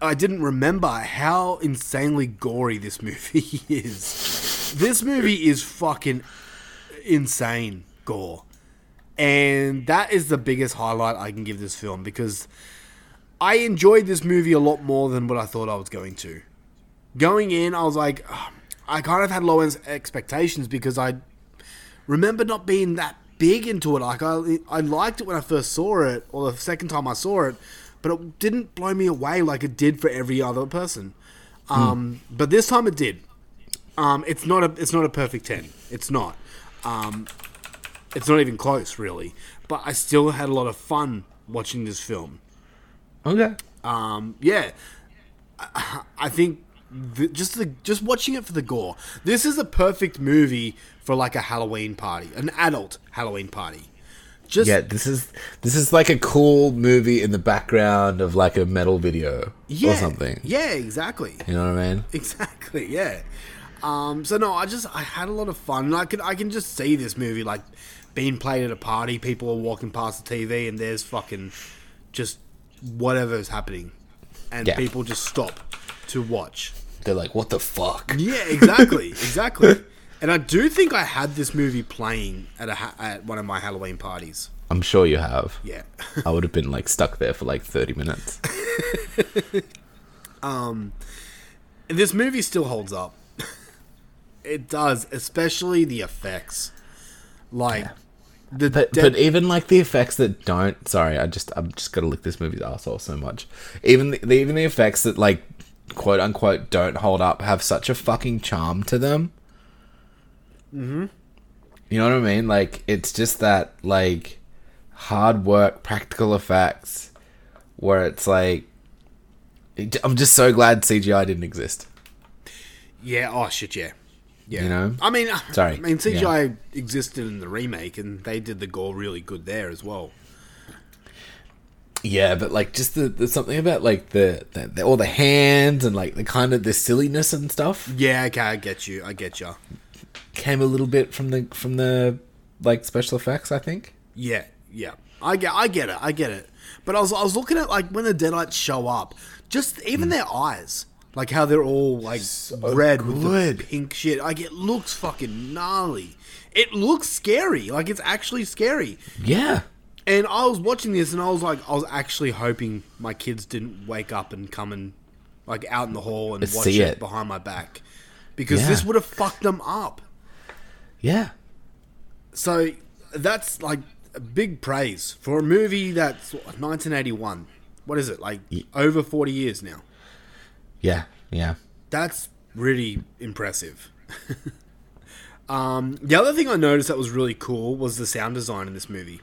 I didn't remember how insanely gory this movie is. This movie is fucking insane gore. And that is the biggest highlight I can give this film because I enjoyed this movie a lot more than what I thought I was going to. Going in, I was like, "Ugh," I kind of had low expectations because I remember not being that big into it. Like I, I liked it when I first saw it, or the second time I saw it, but it didn't blow me away like it did for every other person. Um, But this time it did. Um, it's not a, it's not a perfect ten. It's not. Um, it's not even close, really. But I still had a lot of fun watching this film. Okay. Um, yeah, I, I think the, just the just watching it for the gore. This is a perfect movie for like a Halloween party, an adult Halloween party. Just Yeah, this is this is like a cool movie in the background of like a metal video yeah, or something. Yeah, exactly. You know what I mean? Exactly, yeah. Um, so no, I just I had a lot of fun. And I can I can just see this movie like being played at a party. People are walking past the TV, and there's fucking just whatever's happening, and Yeah. people just stop to watch. They're like, what the fuck? Yeah, exactly, exactly. And I do think I had this movie playing at a ha- at one of my Halloween parties. I'm sure you have. Yeah. I would have been like stuck there for like 30 minutes. um this movie still holds up. It does, especially the effects. Like the But de- but even like the effects that don't. Sorry, I just I'm just gonna lick this movie's asshole so much. Even the, even the effects that like quote unquote don't hold up have such a fucking charm to them. Mm-hmm. You know what I mean? Like it's just that like hard work, practical effects, where it's like. it- I'm just so glad CGI didn't exist. yeah, oh shit, yeah. Yeah. You know? I mean, Sorry, I mean, CGI existed in the remake, and they did the gore really good there as well. Yeah, but like just the there's something about like the, the, the all the hands and like the kind of the silliness and stuff Yeah, okay, I get you. I get you. came a little bit from the from the like special effects. I think. Yeah, yeah. I get, I get it. I get it. But I was, I was looking at like when the Deadites show up, just even Hmm. their eyes, like how they're all like red with the pink shit. Like it looks fucking gnarly. It looks scary. Like it's actually scary. Yeah. And I was watching this, and I was like, I was actually hoping my kids didn't wake up and come and like out in the hall and watch it, it. behind my back, because Yeah. this would have fucked them up. Yeah. So that's like a big praise for a movie that's 1981. What is it like? Over 40 years now. Yeah. Yeah. That's really impressive. um, the other thing I noticed that was really cool was the sound design in this movie.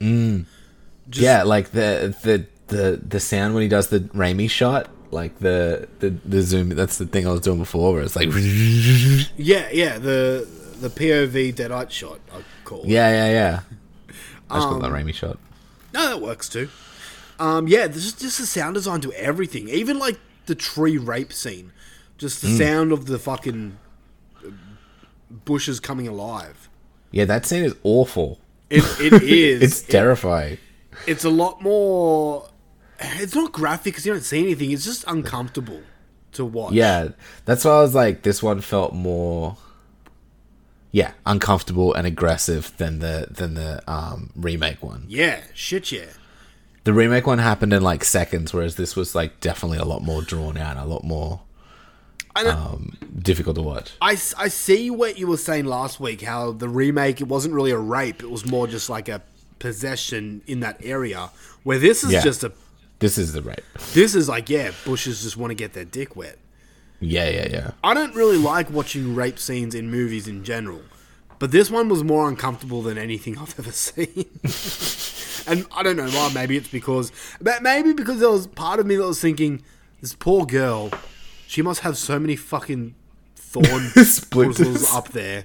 Just- yeah. Like the the the the sound when he does the Raimi shot, like the the the zoom. That's the thing I was doing before, where it's like. yeah, yeah. The the POV deadite shot. I call. it. Yeah, yeah, yeah. I just Um, call that Raimi shot. No, that works too. Um, yeah, there's just, just the sound design to everything. Even like the tree rape scene, just the Mm. sound of the fucking uh, bushes coming alive. Yeah, that scene is awful. It, it is. It's It- terrifying. it's a lot more. It's not graphic because you don't see anything. It's just uncomfortable to watch. Yeah, that's why I was like, this one felt more, yeah, uncomfortable and aggressive than the than the um, remake one. Yeah. Shit. Yeah. The remake one happened in like seconds, whereas this was like definitely a lot more drawn out, a lot more um, difficult to watch. I, I see what you were saying last week. How the remake it wasn't really a rape. It was more just like a possession in that area. Where this is Yeah. just a. This is the rape. This is like yeah, bushes just want to get their dick wet. Yeah, yeah, yeah. I don't really like watching rape scenes in movies in general, but this one was more uncomfortable than anything I've ever seen. and I don't know why. Maybe it's because, but maybe because there was part of me that was thinking, this poor girl, she must have so many fucking thorn bristles up there,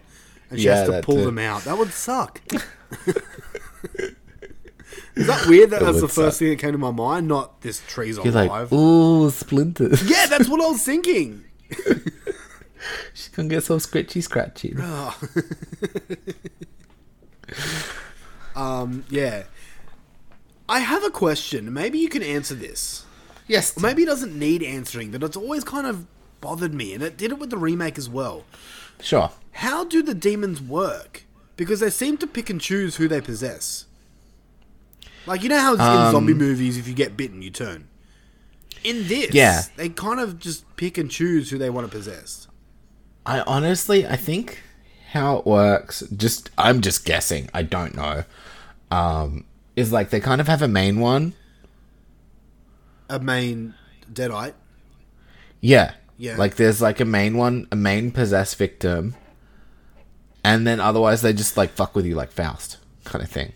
and she Yeah, has to pull too. them out. That would suck. Is that weird? That That that's the first suck. thing that came to my mind. Not this tree's You're alive. like, ooh, splinters. yeah, that's what I was thinking. She's gonna get so scratchy, scratchy. Um, yeah. I have a question. Maybe you can answer this. Yes. Or maybe it doesn't need answering, but it's always kind of bothered me, and it did it with the remake as well. Sure. How do the demons work? Because they seem to pick and choose who they possess. Like you know how in zombie movies, if you get bitten, you turn. In this, Yeah. they kind of just pick and choose who they want to possess. I honestly, I think how it works. Just, I'm just guessing. I don't know. Um, is like they kind of have a main one. A main deadite. Yeah. Yeah. Like there's like a main one, a main possessed victim, and then otherwise they just like fuck with you like Faust kind of thing.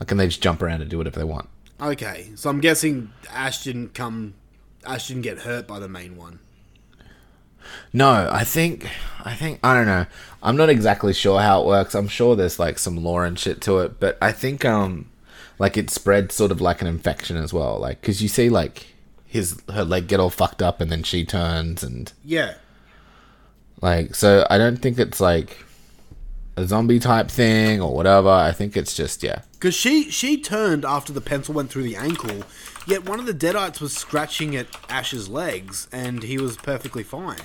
Like and they just jump around and do whatever they want. Okay, so I'm guessing Ash didn't come. Ash didn't get hurt by the main one. No, I think I think I don't know. I'm not exactly sure how it works. I'm sure there's like some lore and shit to it, but I think um like it spreads sort of like an infection as well. Like cuz you see like his her leg get all fucked up and then she turns and Yeah. like so I don't think it's like a zombie type thing or whatever. I think it's just yeah. Because she, she turned after the pencil went through the ankle, yet one of the Deadites was scratching at Ash's legs, and he was perfectly fine.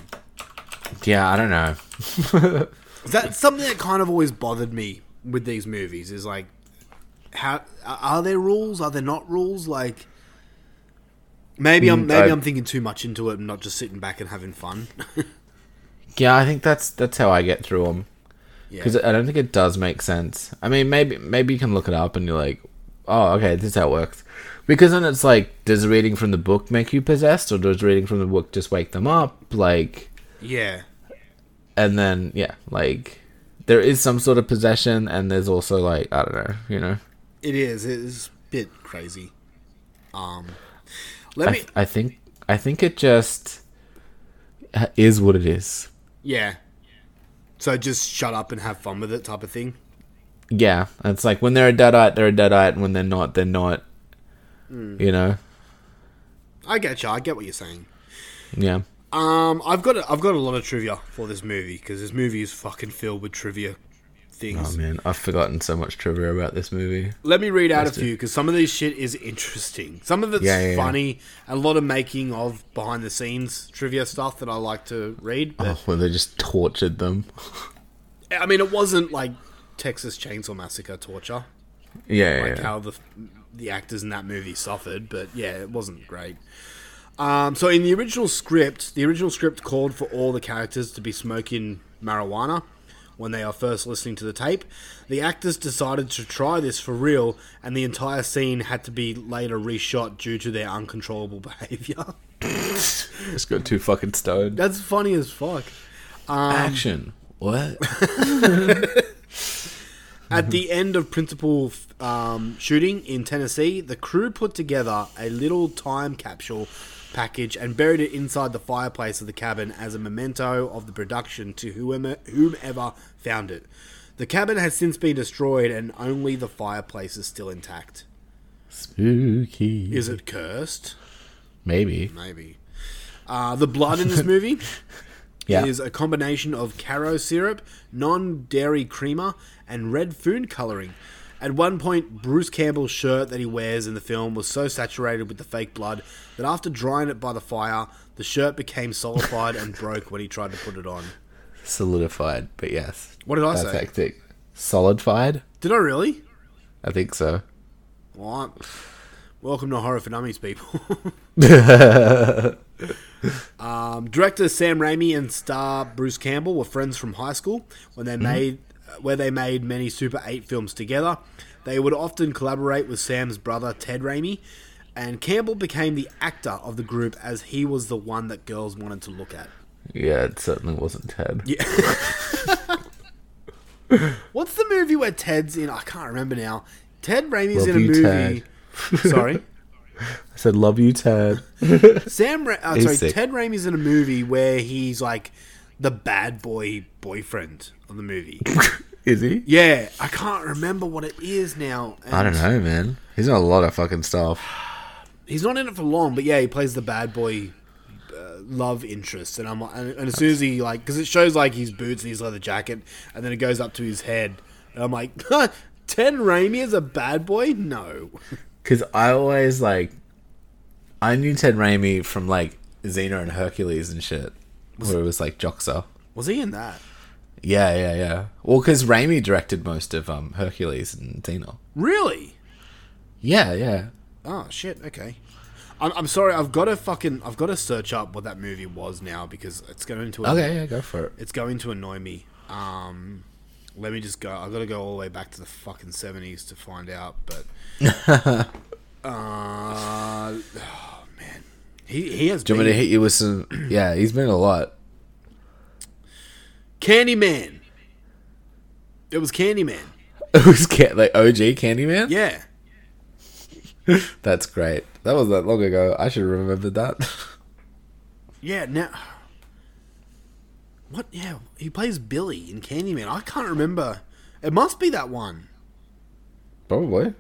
Yeah, I don't know. That's something that kind of always bothered me with these movies. Is like, how are there rules? Are there not rules? Like, maybe I'm Mm, maybe I- I'm thinking too much into it and not just sitting back and having fun. Yeah, I think that's that's how I get through them. Yeah. Because I don't think it does make sense. I mean, maybe maybe you can look it up and you're like, oh, okay, this is how it works. Because then it's like, does reading from the book make you possessed, or does reading from the book just wake them up? Like, Yeah. and then yeah, like there is some sort of possession, and there's also like I don't know, you know. It is. It is a bit crazy. Um, let I, me. th- I think I think it just is what it is. yeah. So just shut up and have fun with it, type of thing. Yeah, it's like when they're a deadite, they're a deadite, and when they're not, they're not. You know. I get you. I get what you're saying. Yeah. Um, I've got a, I've got a lot of trivia for this movie because this movie is fucking filled with trivia things. Oh man, I've forgotten so much trivia about this movie. Let me read out Let's a few because some of this shit is interesting. Some of it's Yeah, yeah, yeah. funny. A lot of making of behind the scenes trivia stuff that I like to read. But Oh, where they just tortured them. I mean, it wasn't like Texas Chainsaw Massacre torture, Yeah, yeah, like yeah. how the the actors in that movie suffered. But yeah, it wasn't great. Um, so in the original script, the original script called for all the characters to be smoking marijuana when they are first listening to the tape. The actors decided to try this for real, and the entire scene had to be later reshot due to their uncontrollable behavior. Just got too fucking stoned. That's funny as fuck. Action. What? At the end of principal um, shooting in Tennessee, the crew put together a little time capsule package and buried it inside the fireplace of the cabin as a memento of the production to whomever, whomever found it. The cabin has since been destroyed and only the fireplace is still intact. Spooky. Is it cursed? Maybe. Maybe. Uh, the blood in this movie Yeah. is a combination of Karo syrup, non dairy creamer, and red food coloring. At one point, Bruce Campbell's shirt that he wears in the film was so saturated with the fake blood that after drying it by the fire, the shirt became solidified and broke when he tried to put it on. Solidified, but yes. What did I say? hectic. Solidified? Did I really? I think so. Well, welcome to Horror for Dummies, people. um, director Sam Raimi and star Bruce Campbell were friends from high school when they made where they made many Super 8 films together. They would often collaborate with Sam's brother Ted Raimi, and Campbell became the actor of the group as he was the one that girls wanted to look at. Yeah, it certainly wasn't Ted. Yeah. What's the movie where Ted's in? I can't remember now. Ted Raimi's Love in a movie. Sorry. I said, love you, Ted. Sam, Ra- He's sorry, sick. Ted Raimi's in a movie where he's like the bad boy boyfriend of the movie. Is he? yeah, I can't remember what it is now. I don't know, man. He's in a lot of fucking stuff. He's not in it for long, but yeah, he plays the bad boy uh, love interest, and I'm like- and, and as soon as he like, because it shows like his boots and his leather jacket, and then it goes up to his head, and I'm like, Ted Raimi is a bad boy? No. Because I always, like, I knew Ted Raimi from, like, Xena and Hercules and shit. Where it was, like, Joxer. Was he in that? Yeah, yeah, yeah. Well, because Raimi directed most of um, Hercules and Xena. Really? Yeah, yeah. Oh shit. Okay. I'm, I'm sorry. I've got to fucking. I've got to search up what that movie was now because it's going to. Okay, yeah, go for it. It's going to annoy me. Um, let me just go. I've got to go all the way back to the fucking seventies to find out. But. uh, oh man, he he has. Do you want me to hit you with some? Yeah, he's been a lot. Candyman. It was Candyman. It was ca- like OG Candyman. Yeah. That's great. That was that long ago. I should have remembered that. Yeah. Now. What? Yeah, he plays Billy in Candyman. I can't remember. It must be that one. Probably.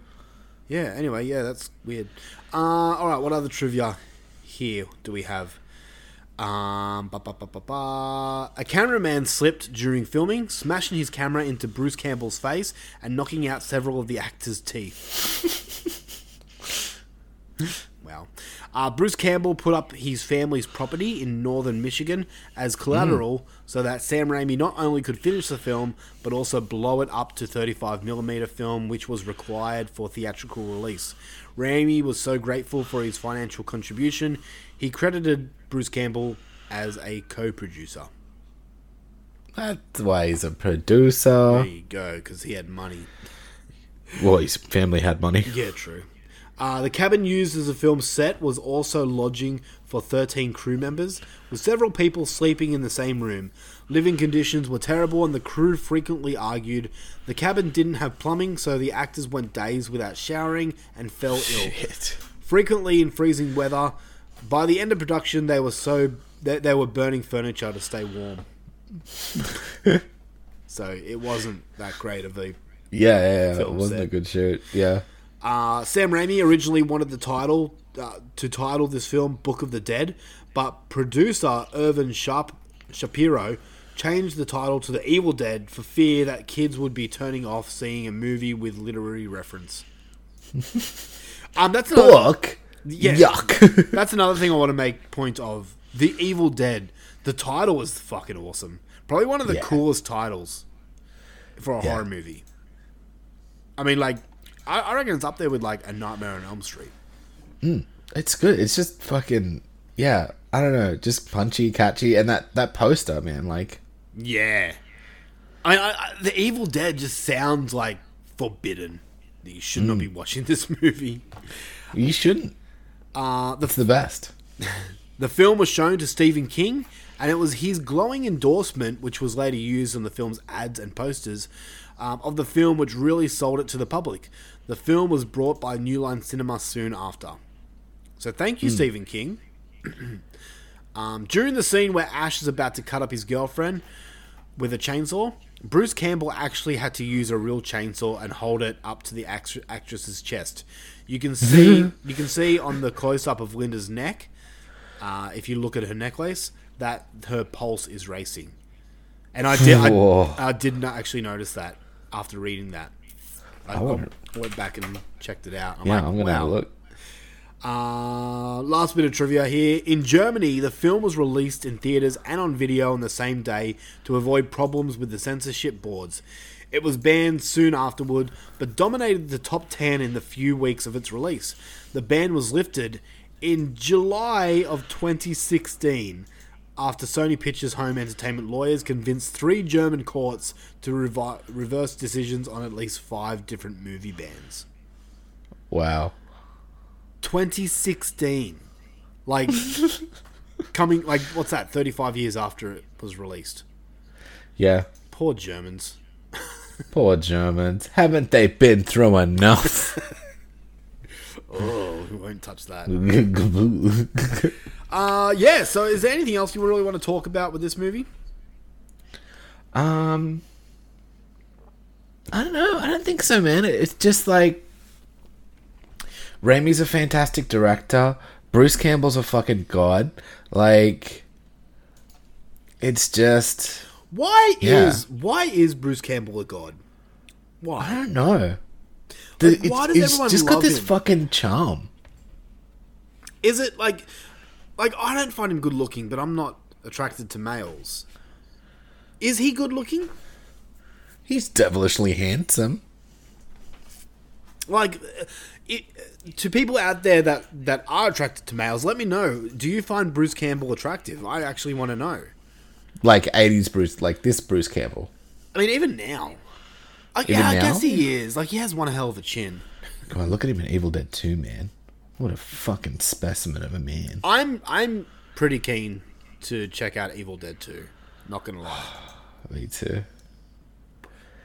Yeah, anyway, yeah, that's weird. Uh, alright, what other trivia here do we have? Um, ba, ba, ba, ba, ba. A cameraman slipped during filming, smashing his camera into Bruce Campbell's face and knocking out several of the actor's teeth. Uh, Bruce Campbell put up his family's property in northern Michigan as collateral so that Sam Raimi not only could finish the film, but also blow it up to 35mm film, which was required for theatrical release. Raimi was so grateful for his financial contribution, he credited Bruce Campbell as a co producer. That's why he's a producer. There you go, because he had money. Well, his family had money. Yeah, true. Uh, the cabin used as a film set was also lodging for 13 crew members, with several people sleeping in the same room. Living conditions were terrible, and the crew frequently argued. The cabin didn't have plumbing, so the actors went days without showering and fell ill. Frequently in freezing weather. By the end of production, they were so they, they were burning furniture to stay warm. so it wasn't that great of a Yeah, yeah, yeah. It wasn't set. a good shoot. Yeah. Uh, Sam Raimi originally wanted the title uh, to title this film "Book of the Dead," but producer Irvin Sharp Shapiro changed the title to "The Evil Dead" for fear that kids would be turning off seeing a movie with literary reference. um, that's another, Book. yeah, Yuck. that's another thing I want to make point of. The Evil Dead. The title was fucking awesome. Probably one of the Yeah. coolest titles for a Yeah. horror movie. I mean, like, I, I reckon it's up there with like a Nightmare on Elm Street. It's good. It's just fucking yeah. I don't know, just punchy, catchy, and that that poster, man. Like, Yeah. I, I, the Evil Dead just sounds like forbidden. You should not be watching this movie. you shouldn't. Uh, the It's the best. The film was shown to Stephen King, and it was his glowing endorsement, which was later used on the film's ads and posters, um, of the film which really sold it to the public. The film was brought by New Line Cinema soon after. So thank you, Stephen King. um, during the scene where Ash is about to cut up his girlfriend with a chainsaw, Bruce Campbell actually had to use a real chainsaw and hold it up to the act- actress's chest. You can see you can see on the close up of Linda's neck, uh, if you look at her necklace, that her pulse is racing. And I did I, I did not actually notice that after reading that. I, I wonder- went back and checked it out. I'm Yeah, like, I'm gonna have a look. Uh, last bit of trivia here. In Germany, the film was released in theaters and on video on the same day to avoid problems with the censorship boards. It was banned soon afterward, but dominated the top 10 in the few weeks of its release. The ban was lifted in July of 2016 after Sony Pictures Home Entertainment lawyers convinced three German courts to revi- reverse decisions on at least five different movie bans. Wow. 2016. Like coming like what's that? 35 years after it was released. Yeah. Poor Germans. Poor Germans. Haven't they been through enough? Oh, we won't touch that. Uh yeah, so is there anything else you really want to talk about with this movie? um, I don't know. I don't think so, man. It's just like Raimi's a fantastic director. Bruce Campbell's a fucking god. Like, it's just Why Yeah. is why is Bruce Campbell a god? Why I don't know. The, Like, why does everyone just got this him? fucking charm. Is it like like I don't find him good looking, but I'm not attracted to males. Is he good looking? He's devilishly handsome. like uh, it, to people out there that that are attracted to males let me know do you find bruce campbell attractive i actually want to know Like 80s Bruce, like this Bruce Campbell. i mean even now like, Even yeah, i now? guess he is like he has one hell of a chin Come on, look at him in Evil Dead 2, man. What a fucking specimen of a man. i'm i'm pretty keen to check out evil dead 2 not gonna lie Me too.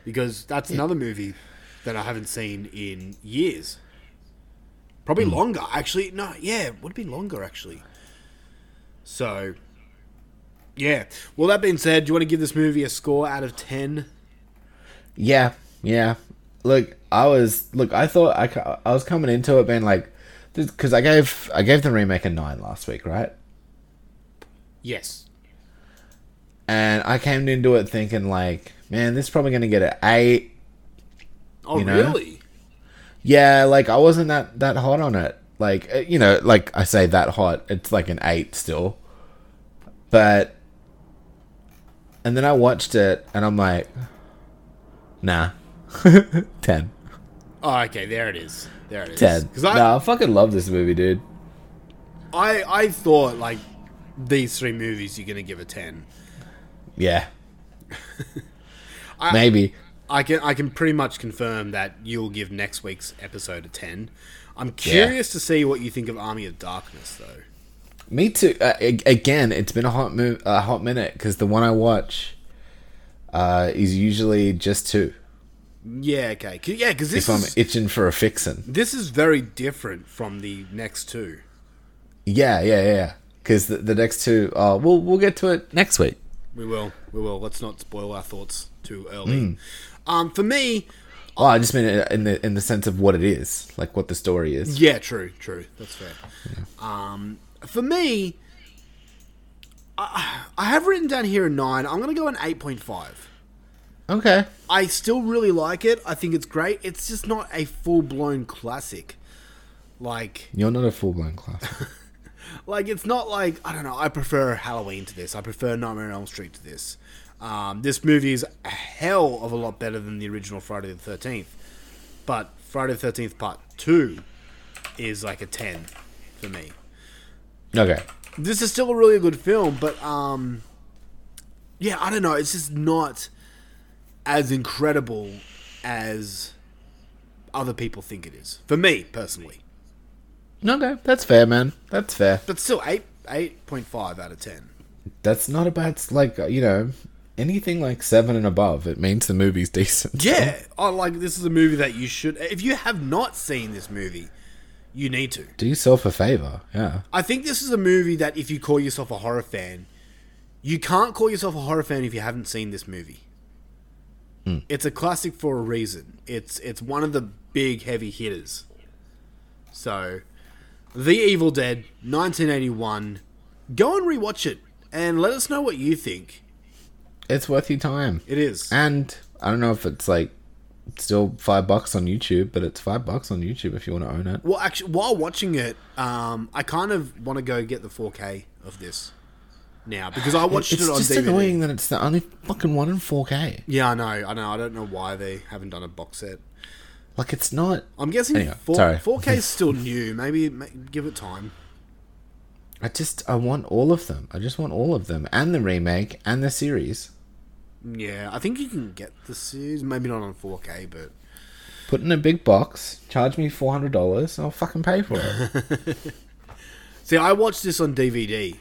because that's another movie that i haven't seen in years probably hmm. longer actually no yeah would be longer actually so yeah well that being said do you want to give this movie a score out of 10 Yeah, yeah. Look, I was look. I thought I, I was coming into it being like, because I gave I gave the remake a nine last week, right? yes And I came into it thinking like, man, this is probably gonna get an eight. oh You know? really Yeah, like I wasn't that that hot on it. Like uh, you know, like I say that hot, it's like an eight still. But and then I watched it and I'm like, nah, ten. oh okay there it is there it is Ten. because I, no, I fucking love this movie, dude. I i thought like these three movies you're gonna give a 10 Yeah. Maybe. I can I can pretty much confirm that you'll give next week's episode a ten. I'm curious to see what you think of Army of Darkness, though. Me too. Uh, again, it's been a hot mo- a hot minute because the one I watch uh, is usually just two. Yeah, okay, 'Cause- yeah, because this If I'm is itching for a fixin'. this is very different from the next two. Yeah, yeah, yeah. Because the, the next two, oh, we'll we'll get to it next week. We will, we will. Let's not spoil our thoughts too early. Um, for me, Oh, I just mean in the in the sense of what it is, like what the story is. Yeah, true, true. That's fair. Um, for me, I, I have written down here a nine. I'm going to go an eight point five. Okay. I still really like it. I think it's great. It's just not a full blown classic. Like, You're not a full blown classic. like it's not like I don't know. I prefer Halloween to this. I prefer Nightmare on Elm Street to this. Um, this movie is a hell of a lot better than the original Friday the Thirteenth, but Friday the Thirteenth Part Two is like a ten for me. okay. this is still a really good film, but um, yeah, I don't know. It's just not as incredible as other people think it is. For me personally, Okay, that's fair, man. That's fair. but still eight eight point five out of ten. That's not a bad. Like uh, you know, anything like seven and above, it means the movie's decent. Yeah, I like this is a movie that you should. If you have not seen this movie, you need to. Do yourself a favor. Yeah. I think this is a movie that if you call yourself a horror fan, you can't call yourself a horror fan if you haven't seen this movie. It's a classic for a reason. It's it's one of the big heavy hitters. So, The Evil Dead, 1981. Go and rewatch it and let us know what you think. It's worth your time. It is. And I don't know if it's like still five bucks on YouTube, but it's five bucks on YouTube if you want to own it. Well, actually, while watching it, um, I kind of want to go get the 4K of this now because I watched it's it on just annoying that it's the only fucking one in 4K. Yeah, I know, I know. I don't know why they haven't done a box set. Like it's not. I'm guessing Anyway, 4, 4K is still new. Maybe give it time. I just I want all of them. I just want all of them and the remake and the series. Yeah, I think you can get the series. Maybe not on 4K, but Put in a big box, charge me four hundred dollars, I'll fucking pay for it. see, I watched this on DVD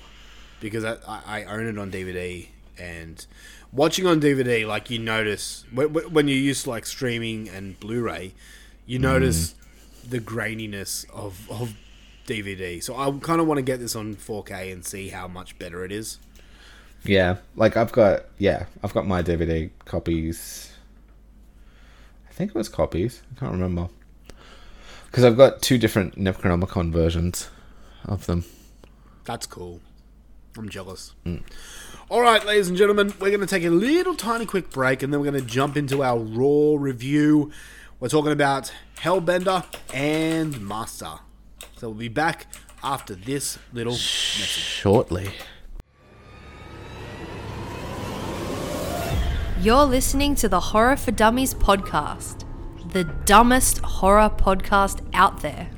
because I, I, own it on DVD, and watching on DVD, like you notice when, when you're used to like streaming and Blu-ray, you mm. notice the graininess of of DVD. So I kind of want to get this on 4K and see how much better it is. yeah, like I've got yeah, I've got my DVD copies. I think it was copies. I can't remember because I've got two different Necronomicon versions of them. That's cool. I'm jealous. All right, ladies and gentlemen, we're going to take a little tiny quick break and then we're going to jump into our Raw review. We're talking about Hellbender and Master. So we'll be back after this little message. Shortly. You're listening to the Horror for Dummies podcast, the dumbest horror podcast out there.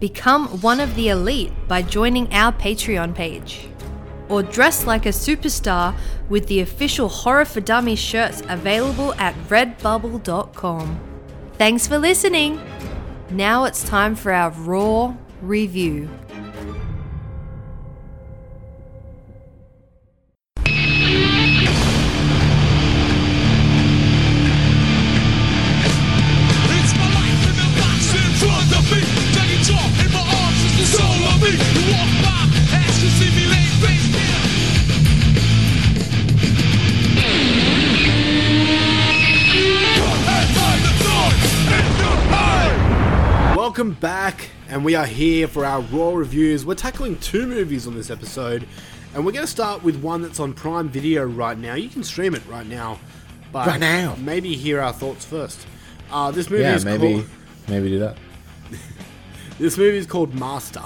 Become one of the elite by joining our Patreon page. Or dress like a superstar with the official Horror for Dummies shirts available at redbubble.com. Thanks for listening. Now it's time for our Raw review. We are here for our Raw reviews. We're tackling two movies on this episode, and we're going to start with one that's on Prime Video right now. You can stream it right now, but Right now. maybe hear our thoughts first. Uh, this movie Yeah, is maybe called maybe do that. this movie is called Master,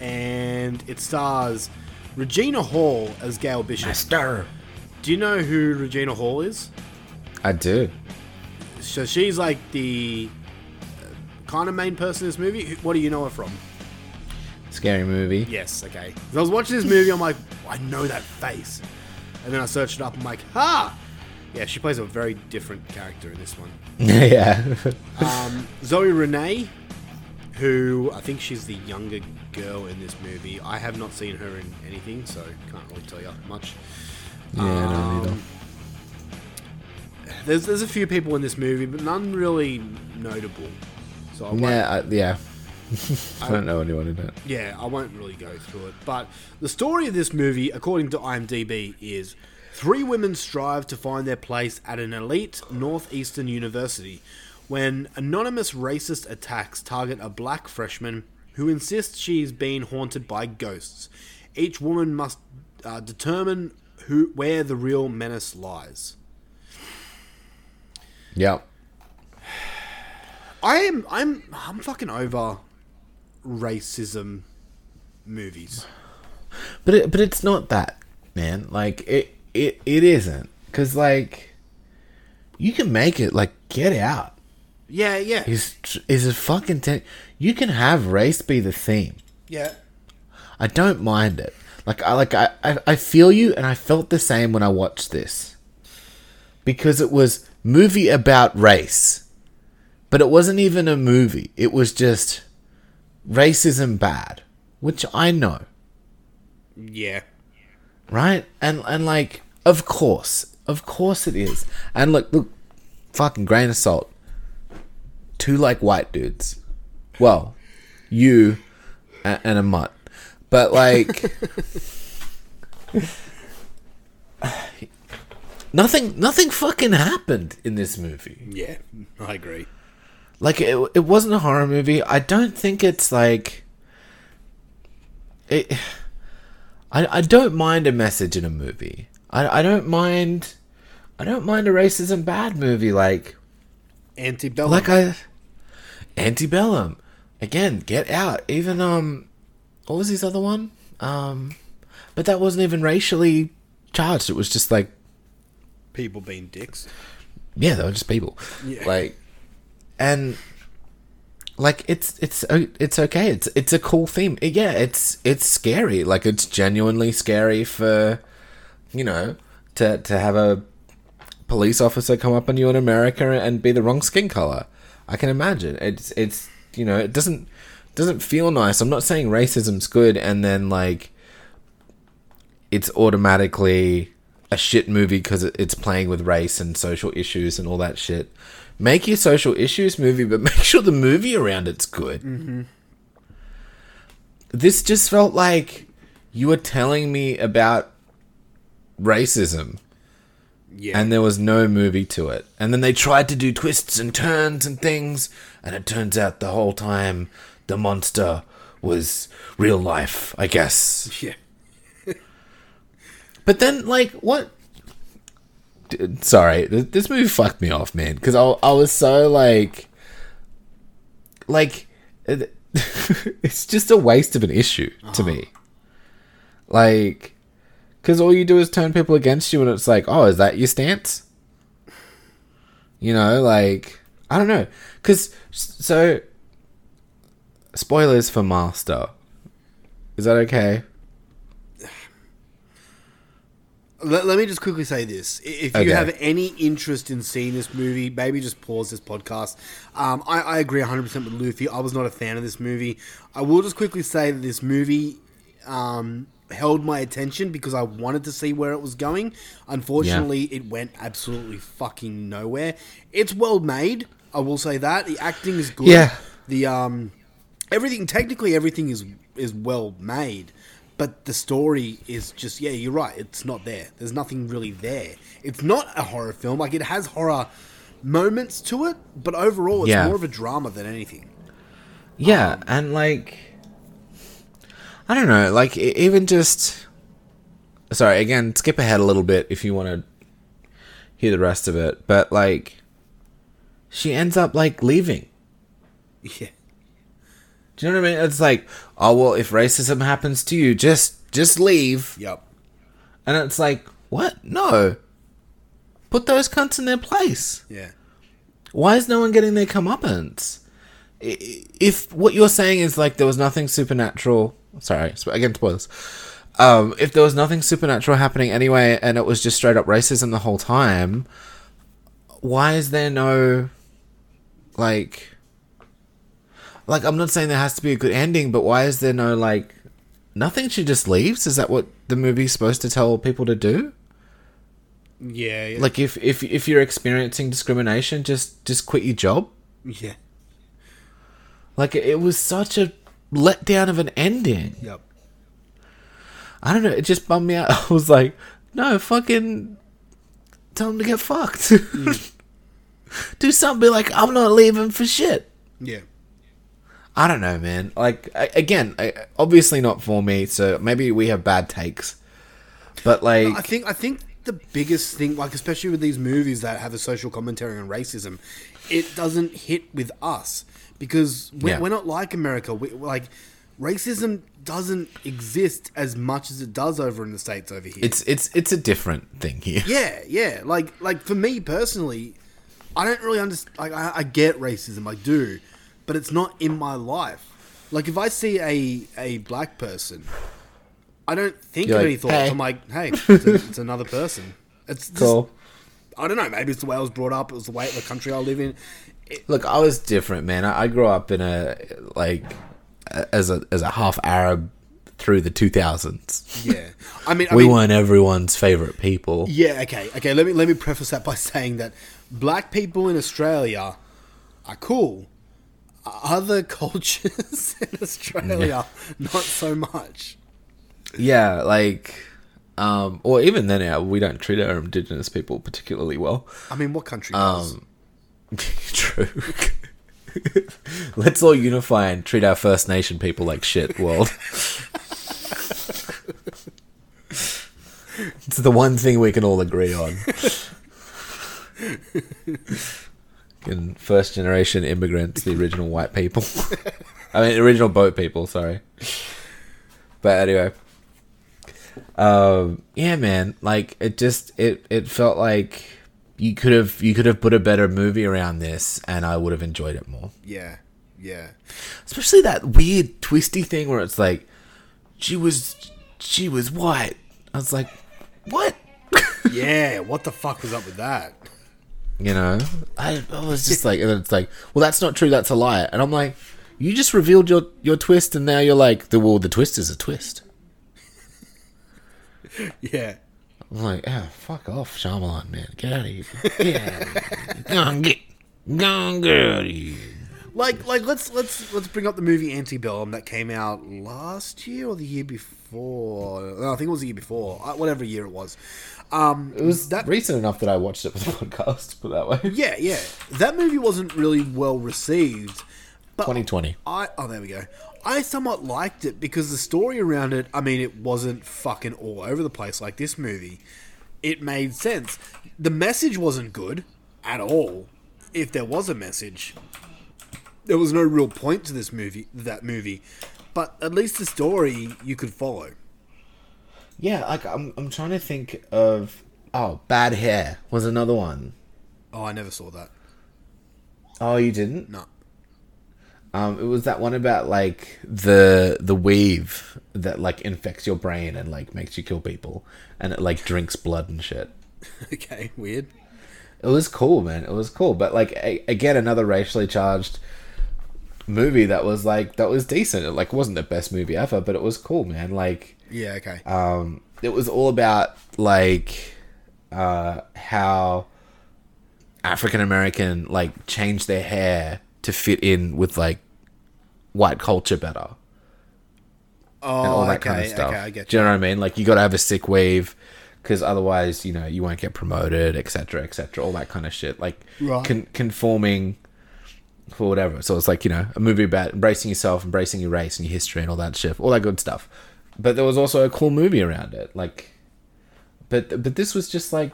and it stars Regina Hall as Gail Bishop. Master. Do you know who Regina Hall is? I do. So she's like the kind of main person in this movie. What do you know her from? Scary movie. Yes, okay. I was watching this movie, I'm like, I know that face. And then I searched it up, I'm like, ha! Yeah, she plays a very different character in this one. yeah. Um, Zoe Renee, who I think she's the younger girl in this movie. I have not seen her in anything, so can't really tell you much. Yeah, I don't either. Um, There's there's a few people in this movie, but none really notable. So I yeah, I, yeah. I don't know anyone in it. yeah, I won't really go through it. But the story of this movie, according to IMDb, is three women strive to find their place at an elite northeastern university when anonymous racist attacks target a black freshman who insists she is being haunted by ghosts. Each woman must uh, determine who where the real menace lies. Yeah. I am I'm I'm fucking over racism movies. But it, but it's not that, man. Like it it it isn't cuz like you can make it like get out. Yeah, yeah. Is is a fucking ten- you can have race be the theme. Yeah. I don't mind it. Like I like I, I I feel you and I felt the same when I watched this. Because it was movie about race. But it wasn't even a movie. It was just racism bad, which I know, Yeah. right? And and like of course, of course it is. And look, look fucking grain of salt. Two like white dudes. Well, you a- and a mutt. But like nothing nothing fucking happened in this movie. Yeah, I agree. Like it, it wasn't a horror movie. I don't think it's like it. I I don't mind a message in a movie. I I don't mind. I don't mind a racism bad movie like Antebellum. like I antebellum again. Get out. Even um, what was his other one? Um, but that wasn't even racially charged. It was just like people being dicks. yeah, they were just people. Yeah. Like, and like it's it's it's okay. It's it's a cool theme. Yeah, it's it's scary. Like it's genuinely scary for you know to to have a police officer come up on you in America and be the wrong skin color. I can imagine. It's it's you know it doesn't doesn't feel nice. I'm not saying racism's good and then like it's automatically a shit movie because it's playing with race and social issues and all that shit. Make your social issues movie, but make sure the movie around it's good. Mm-hmm. This just felt like you were telling me about racism Yeah. and there was no movie to it. And then they tried to do twists and turns and things, and it turns out the whole time the monster was real life, I guess. yeah. But then, like, what? Sorry, this movie fucked me off, man. Because I, I was so like, like, it- it's just a waste of an issue to me. Uh-huh. Like, because all you do is turn people against you, and it's like, oh, is that your stance? You know, like, I don't know. Because so, spoilers for Master. Is that okay? Let, let me just quickly say this. If you Okay. have any interest in seeing this movie, maybe just pause this podcast. Um, I, I agree 100% with Luffy. I was not a fan of this movie. I will just quickly say that this movie um, held my attention because I wanted to see where it was going. Unfortunately, it went absolutely fucking nowhere. It's well made. I will say that. The acting is good. Yeah. The um, everything technically everything is is well made but the story is just yeah you're right it's not there. There's nothing really there. It's not a horror film. Like it has horror moments to it but overall it's Yeah. more of a drama than anything. Yeah, and like I don't know, like even just sorry, again, skip ahead a little bit if you want to hear the rest of it, but like she ends up like leaving. yeah Do you know what I mean? It's like, oh well, if racism happens to you, just just leave. yep And it's like, what? No. Put those cunts in their place. yeah Why is no one getting their comeuppance? If what you're saying is like there was nothing supernatural, sorry, again spoilers. um, if there was nothing supernatural happening anyway, and it was just straight up racism the whole time, why is there no like like I'm not saying there has to be a good ending, but why is there no like nothing? She just leaves. Is that what the movie's supposed to tell people to do? Yeah, yeah. Like if if if you're experiencing discrimination, just just quit your job. yeah. Like it was such a letdown of an ending. Yep. I don't know. It just bummed me out. I was like, no, fucking tell him to get fucked. Mm. Do something. Be like, I'm not leaving for shit. Yeah. I don't know, man. Like I, again, obviously not for me. So maybe we have bad takes, but like, I think I think the biggest thing, like especially with these movies that have a social commentary on racism, it doesn't hit with us because we're, Yeah. we're not like America. We, like racism doesn't exist as much as it does over in the states over here. it's it's it's a different thing here. yeah, yeah. Like like for me personally, I don't really understand. Like I, I get racism, I do, but it's not in my life. Like if I see a a black person, I don't think You're of like, any thoughts. "Hey." I'm like, hey, it's, a, it's another person. It's just, Cool. I don't know. Maybe it's the way I was brought up. It was the way the country I live in. Look, I was different, man. I, I grew up in a like as a as a half Arab through the 2000s. Yeah, I mean, I we mean, weren't everyone's favorite people. Yeah, okay, okay. Let me let me preface that by saying that black people in Australia are cool. Other cultures in Australia, not so much. Yeah, like, um, or even then, we don't treat our indigenous people particularly well. I mean, what country does? Um, true. Let's all unify and treat our First Nation people like shit, world. it's the one thing we can all agree on. Fucking first generation immigrants, the original white people. I mean, original boat people, sorry. But anyway. Um, yeah, man. Like it just it it felt like you could have you could have put a better movie around this, and I would have enjoyed it more. yeah, yeah, Especially that weird twisty thing where it's like she was she was white. I was like, what? yeah. What the fuck was up with that? You know, I, I was just like, and then it's like, well, that's not true. That's a lie. And I'm like, you just revealed your your twist, and now you're like, the well, the twist is a twist. Yeah, I'm like, ah, fuck off, Shyamalan, man. Get out of here. Get out of here. Go on, get, go get out of here. Like like let's let's let's bring up the movie Antebellum that came out last year or the year before. No, I think it was the year before. uh, Whatever year it was. Um, It was that recent enough that I watched it for the podcast, put that way. Yeah, yeah. That movie wasn't really well received. But 2020. I oh there we go. I somewhat liked it because the story around it, I mean, it wasn't fucking all over the place like this movie. It made sense. The message wasn't good at all. If there was a message, there was no real point to this movie, that movie. But at least the story you could follow. Yeah, like I'm, I'm trying to think of. Oh, Bad Hair was another one. Oh, I never saw that. Oh, you didn't? No. Um, it was that one about like the the weave that like infects your brain and like makes you kill people, and it like drinks blood and shit. okay, weird. It was cool, man. It was cool, but like a- again, another racially charged movie that was like that was decent. It like wasn't the best movie ever, but it was cool, man. Like Yeah, okay. um, it was all about like uh, how African American like changed their hair to fit in with like white culture better Oh, and all that okay, kind of stuff. okay, I get Do you know what I mean? Like you got to have a sick weave because otherwise, you know, you won't get promoted, etc., etc., all that kind of shit. Like Right. con- conforming for whatever. So it's like you know a movie about embracing yourself, embracing your race and your history and all that shit, all that good stuff. But there was also a cool movie around it, like. But but this was just like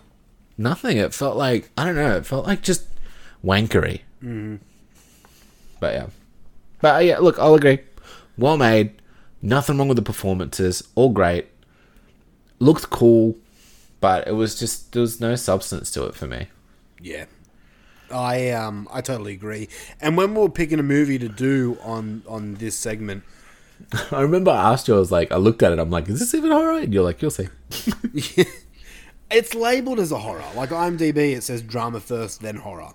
nothing. It felt like I don't know. It felt like just wankery. Mhm. But yeah, but uh, yeah. Look, I'll agree. Well made. Nothing wrong with the performances. All great. Looked cool, but it was just there was no substance to it for me. Yeah. I um I totally agree. And when we were picking a movie to do on on this segment, I remember I asked you. I was like, I looked at it. I'm like, is this even horror? And you're like, you'll see. It's labeled as a horror. Like IMDb, it says drama first, then horror.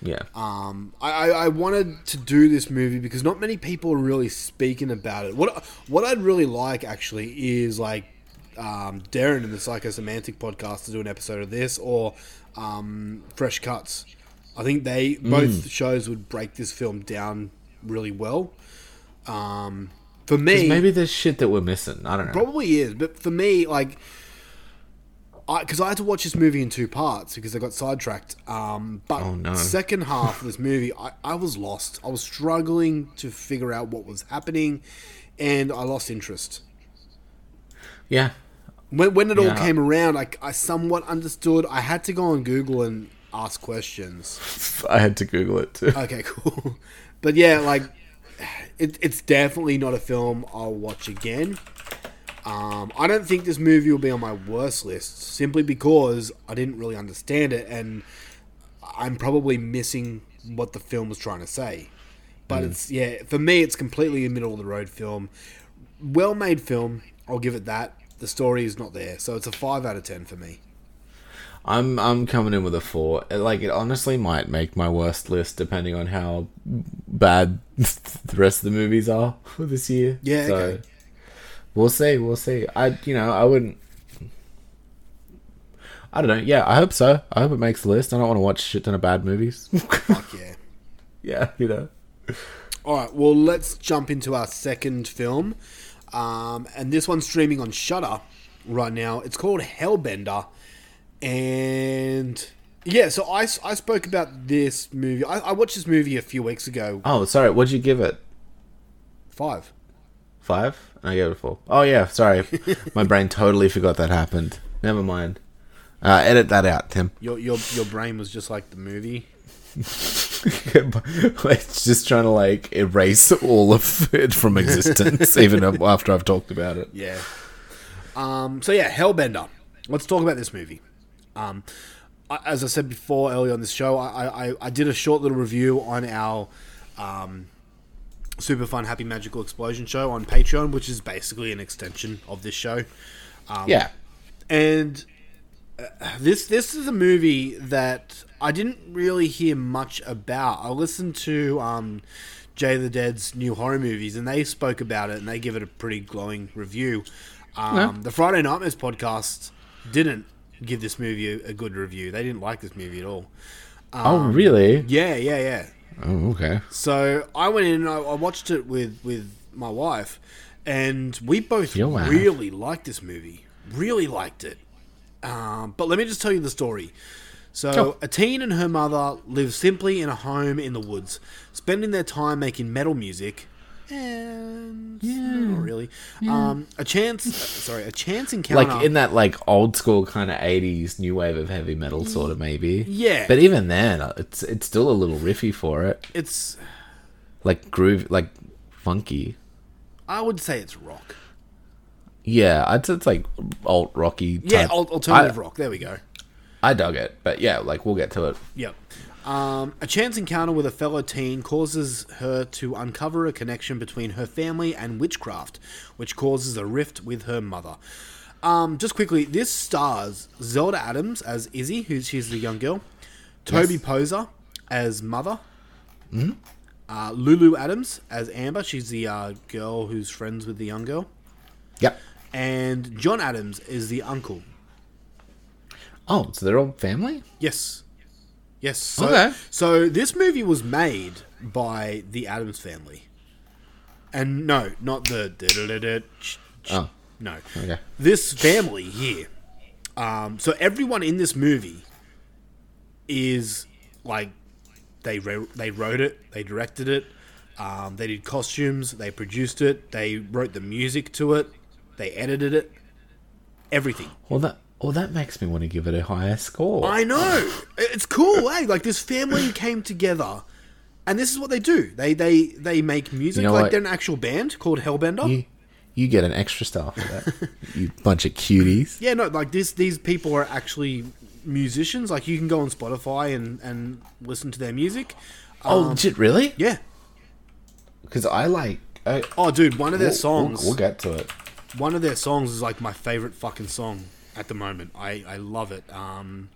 Yeah. Um, I, I, I wanted to do this movie because not many people are really speaking about it. What what I'd really like actually is like um, Darren in the Psychosemantic podcast to do an episode of this or um, Fresh Cuts. I think they both shows would break this film down really well. Um, for me, maybe there's shit that we're missing. I don't know. Probably is, but for me, like, I because I, had to watch this movie in two parts because I got sidetracked. Um, but Oh, no. second half of this movie, I, I was lost. I was struggling to figure out what was happening, and I lost interest. Yeah. When, when it all came around, I, I somewhat understood. I had to go on Google and ask questions. I had to Google it too. Okay, cool. But yeah, like it, it's definitely not a film I'll watch again. Um, I don't think this movie will be on my worst list simply because I didn't really understand it and I'm probably missing what the film was trying to say. But Mm. it's yeah, for me it's completely a middle of the road film. Well made film, I'll give it that. The story is not there, so it's a five out of ten for me. I'm I'm coming in with a four. Like it honestly might make my worst list depending on how bad the rest of the movies are for this year. Yeah, So okay. we'll see. We'll see. I you know I wouldn't. I don't know. Yeah, I hope so. I hope it makes the list. I don't want to watch shit ton of bad movies. Fuck yeah. yeah, you know. All right, well, let's jump into our second film. Um, and this one's streaming on Shudder right now. It's called Hellbender. And yeah, so I, I spoke about this movie. I, I watched this movie a few weeks ago. Oh, sorry. What'd you give it? Five. Five? I gave it a four. Oh yeah, sorry. my brain totally forgot that happened. Never mind. Uh, edit that out, Tim. Your, your, your brain was just like the movie. it's just trying to like erase all of it from existence, even after I've talked about it. Yeah. Um, so yeah, Hellbender. Let's talk about this movie. Um, I, as I said before earlier on this show, I, I, I did a short little review on our um, super fun Happy Magical Explosion show on Patreon, which is basically an extension of this show. Um, Yeah. and uh, this this is a movie that I didn't really hear much about. I listened to um, Jay the Dead's new horror movies, and they spoke about it, and they give it a pretty glowing review. Um, Yeah. The Friday Nightmares podcast didn't give this movie a, a good review. They didn't like this movie at all. Oh, Um, really? Yeah, yeah, yeah. Oh, okay. So I went in and I, I watched it with with my wife, and we both Your wife? really liked this movie. Really liked it. Um, but let me just tell you the story. So Sure. a teen and her mother live simply in a home in the woods, spending their time making metal music. And not really. Um, a chance, sorry, a chance encounter. Like in that like old school kind of eighties new wave of heavy metal, sort of maybe. Yeah. But even then, uh, it's it's still a little riffy for it, it's, like groove, like funky. I would say it's rock. Yeah, I'd say it's like alt rocky. Yeah, type. al- alternative I- rock. There we go. I dug it, but yeah, like we'll get to it. Yep. Um, a chance encounter with a fellow teen causes her to uncover a connection between her family and witchcraft, which causes a rift with her mother. Um, just quickly, this stars Zelda Adams as Izzy, who's she's the young girl, Toby Yes. Poser as mother, Mhm. uh, Lulu Adams as Amber, she's the uh, girl who's friends with the young girl, Yep. and John Adams is the uncle. Oh, so they're all family? Yes. Yes. So, Okay. so this movie was made by the Adams family. And no, not the. Oh. No. Okay. This family here. Um, so everyone in this movie is like they wrote, they wrote it, they directed it, um, they did costumes, they produced it, they wrote the music to it, they edited it, everything. Well, that well that makes me want to give it a higher score. I know. It's cool, eh? Like this family came together, and this is what they do. They they they make music You know like what? they're an actual band called Hellbender. You, you get an extra star for that. you bunch of cuties. Yeah, no, like this. These people are actually musicians. Like you can go on Spotify and and listen to their music. Oh, Um, legit, really? Yeah. Because I like uh, Oh, dude, one of their we'll- songs. We'll, we'll get to it. One of their songs is like my favorite fucking song at the moment. I, I love it. Um,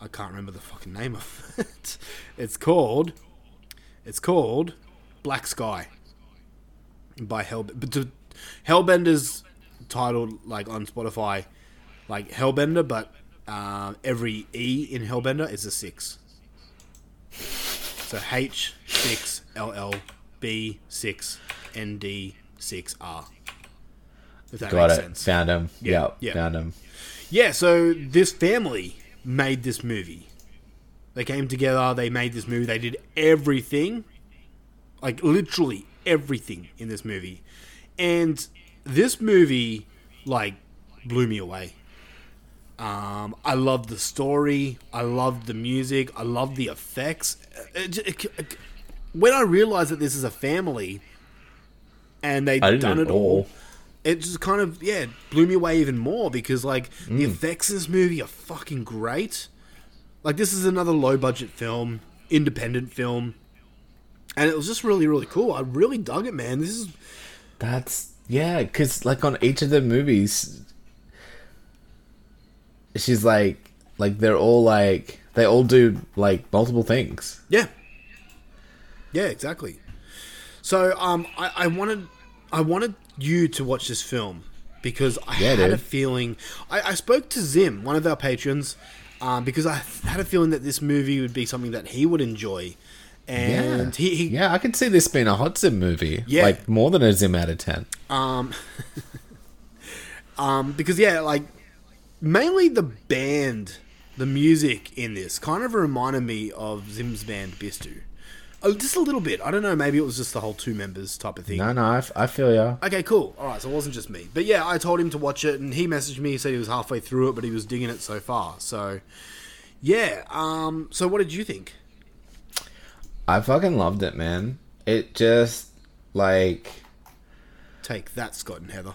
I can't remember the fucking name of it. It's called. It's called Black Sky by Hell. But Hellbender's titled like on Spotify, like Hellbender, but uh, every E in Hellbender is a six. So H six L L B six N D six R. If that Got makes it. sense. Found him. Yeah, Yeah, yeah. found him. Yeah, so this family made this movie. They came together, they made this movie, they did everything. Like literally everything in this movie. And this movie like blew me away. Um, I loved the story. I loved the music. I loved the effects. It- it- it- when I realized that this is a family, and they'd done it all, all. It just kind of yeah blew me away even more because like the Mm. effects in this movie are fucking great. Like this is another low budget film, independent film, and it was just really really cool. I really dug it, man. This is That's yeah, because like on each of the movies, she's like, like they're all like they all do like multiple things. Yeah. Yeah, exactly. So um I, I wanted I wanted you to watch this film because I Yeah, had a feeling I, I spoke to Zim, one of our patrons, um, because I had a feeling that this movie would be something that he would enjoy. And yeah, he, he yeah, I can see this being a hot Zim movie. Yeah. like more than a Zim out of ten. Um, um, because yeah, like mainly the band, the music in this kind of reminded me of Zim's band Bistu. Oh, just a little bit. I don't know. Maybe it was just the whole two members type of thing. No, no, I, f- I feel ya. Okay, cool. All right, so it wasn't just me. But yeah, I told him to watch it, and he messaged me. He said he was halfway through it, but he was digging it so far. So, yeah. Um. So, what did you think? I fucking loved it, man. It just like Take that, Scott and Heather.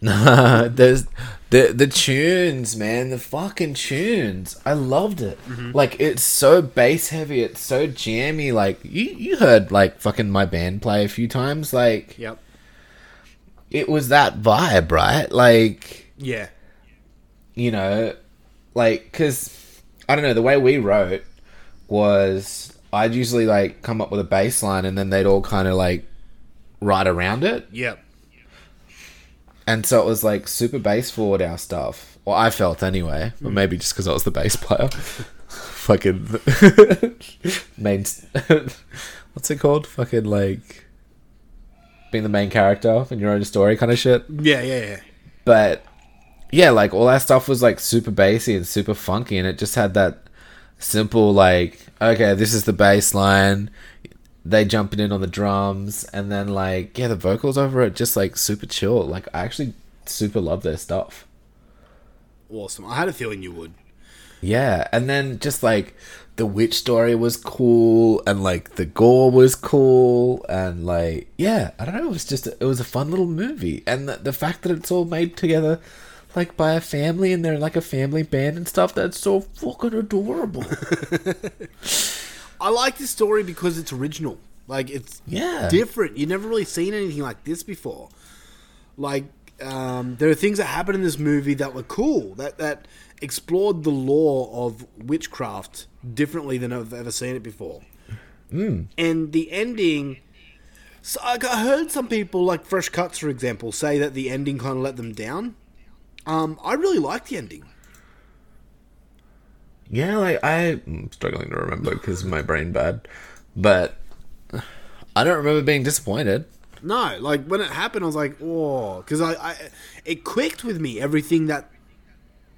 Nah, there's the the tunes, man, the fucking tunes. I loved it. Mm-hmm. Like it's so bass heavy, it's so jammy. Like you you heard like fucking my band play a few times. Like Yep. it was that vibe, right? Like Yeah. you know, like because I don't know the way we wrote was I'd usually like come up with a bass line and then they'd all kind of like write around it. Yep. And so it was like super bass forward our stuff. Or I felt anyway. Or hmm. maybe just because I was the bass player. Fucking main. What's it called? Fucking like being the main character in your own story kind of shit. Yeah. Yeah. Yeah. But yeah, like all that stuff was like super bassy and super funky, and it just had that simple like, okay, this is the bass line. They jumping in on the drums, and then like yeah, the vocals over it just like super chill. Like I actually super love their stuff. Awesome. I had a feeling you would. Yeah, and then just like the witch story was cool, and like the gore was cool, and like yeah, I don't know, it was just it was a fun little movie, and the, the fact that it's all made together, like by a family, and they're like a family band and stuff, that's so fucking adorable. I like this story because it's original. Like it's Yeah. different. You've never really seen anything like this before. Like um, there are things that happen in this movie that were cool. That that explored the lore of witchcraft differently than I've ever seen it before. Mm. And the ending. So like, I heard some people, like Fresh Cuts, for example, say that the ending kind of let them down. Um, I really liked the ending. Yeah, like I, I'm struggling to remember because my brain bad, but I don't remember being disappointed. No, like when it happened, I was like, oh, because I, I, it clicked with me everything that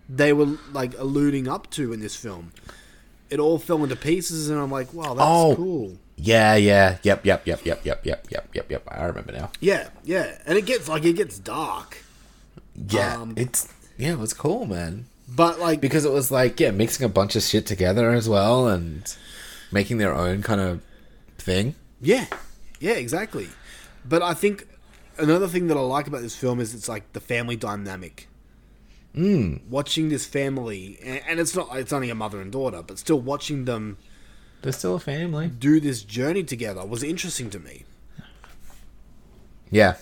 they were like alluding up to in this film. It all fell into pieces, and I'm like, wow, that's Oh. cool. Yeah, yeah, yep, yep, yep, yep, yep, yep, yep, yep, yep. I remember now. Yeah, yeah, and it gets like it gets dark, Yeah, Um, it's yeah, it was cool, man. But like Because it was like yeah, mixing a bunch of shit together as well and making their own kind of thing. Yeah, yeah, exactly. But I think another thing that I like about this film is it's like the family dynamic. Mm. Watching this family, and, and it's not it's only a mother and daughter, but still watching them They're still a family. do this journey together was interesting to me. Yeah.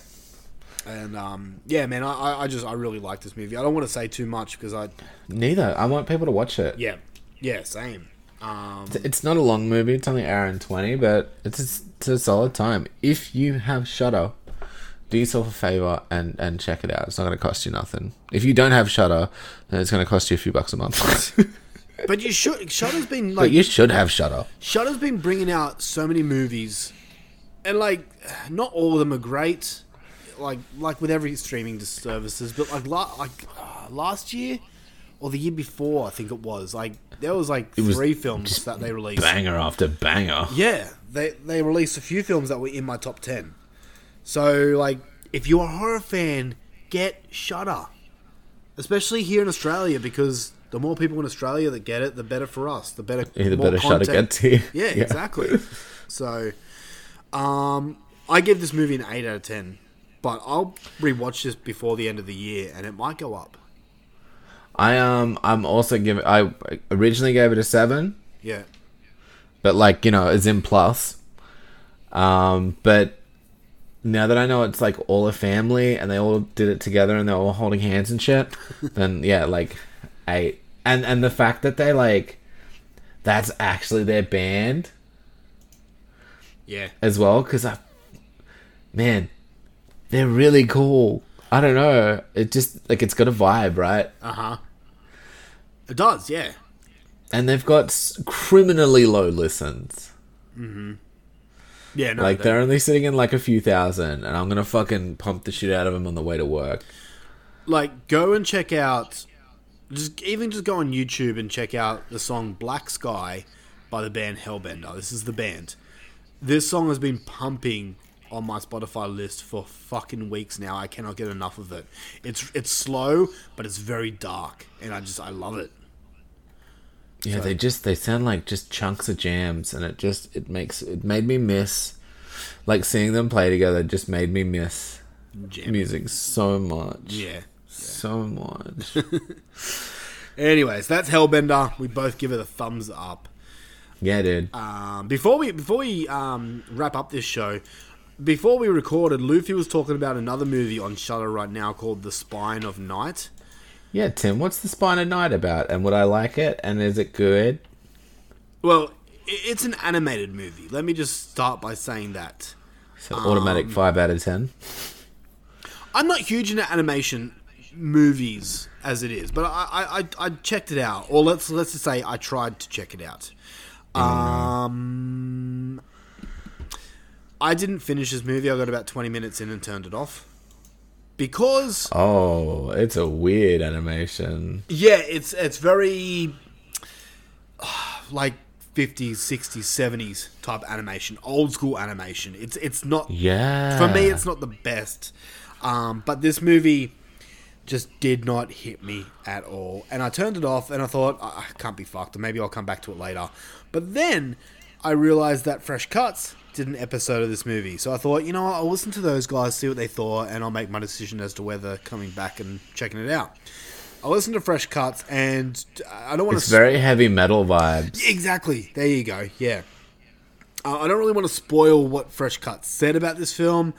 And um, yeah, man, I- I, just I really like this movie. I don't want to say too much because I Neither. I want people to watch it. yeah yeah same. Um, It's- not a long movie. It's only an hour and twenty, but it's a, it's a solid time. If you have Shudder, do yourself a favor and and check it out. It's not going to cost you nothing. If you don't have Shudder, then it's going to cost you a few bucks a month. but you should Shudder's been but like you should have Shudder. Shudder's been bringing out so many movies, and like, not all of them are great. Like, like with every streaming services, but like, la- like uh, last year or the year before, I think it was. Like, there was like It was three films that they released. Banger after banger. Yeah, they they released a few films that were in my top ten. So, like, if you're a horror fan, get Shudder, especially here in Australia, because the more people in Australia that get it, the better for us. The better, Yeah, the more better Shudder content- gets here. Yeah, Yeah. exactly. so, um, I give this movie an eight out of ten, but I'll rewatch this before the end of the year, and it might go up. I um I'm also giving. I originally gave it a seven, Yeah, but like you know, it's in plus. Um, but now that I know it's like all a family and they all did it together and they're all holding hands and shit, then yeah, like eight. And and the fact that they like that's actually their band yeah, as well, because I man, they're really cool. I don't know. It just like it's got a vibe, right? uh huh. It does, yeah. And they've got criminally low listens. Mm-hmm. Yeah, no, like they- they're only sitting in like a few thousand, and I'm gonna fucking pump the shit out of them on the way to work. like go and check out just even just go on YouTube and check out the song Black Sky by the band Hellbender. This is the band. This song has been pumping on my Spotify list for fucking weeks now. I cannot get enough of it. It's it's slow, but it's very dark and I just I love it. Yeah, So- they just they sound like just chunks of jams, and it just it makes it made me miss, like seeing them play together. Just made me miss Jam. music so much. Yeah. so much. Anyways, that's Hellbender. We both give it a thumbs up. yeah, dude. Um, before we before we um, wrap up this show, before we recorded, Luffy was talking about another movie on Shudder right now called The Spine of Night. Yeah, Tim. What's the Spine of Night about? And would I like it? And is it good? Well, it's an animated movie. Let me just start by saying that. So automatic Um, five out of ten. I'm not huge into animation movies as it is, but I, I, I, I checked it out, or let's let's just say I tried to check it out. Um, I didn't finish this movie. I got about 20 minutes in and turned it off because Oh, it's a weird animation. Yeah, it's it's very like 50s, 60s, 70s type animation, old school animation. It's it's not Yeah. for me. It's not the best, um, but this movie just did not hit me at all. And I turned it off, and I thought "Ah, I can't be fucked. Maybe I'll come back to it later. But then I realized that Fresh Cuts did an episode of this movie, so I thought, you know, what, I'll listen to those guys, see what they thought, and I'll make my decision as to whether coming back and checking it out. I listened to Fresh Cuts, and I don't want to. It's to very heavy metal vibes. Exactly. There you go. Yeah. Uh, I don't really want to spoil what Fresh Cut said about this film,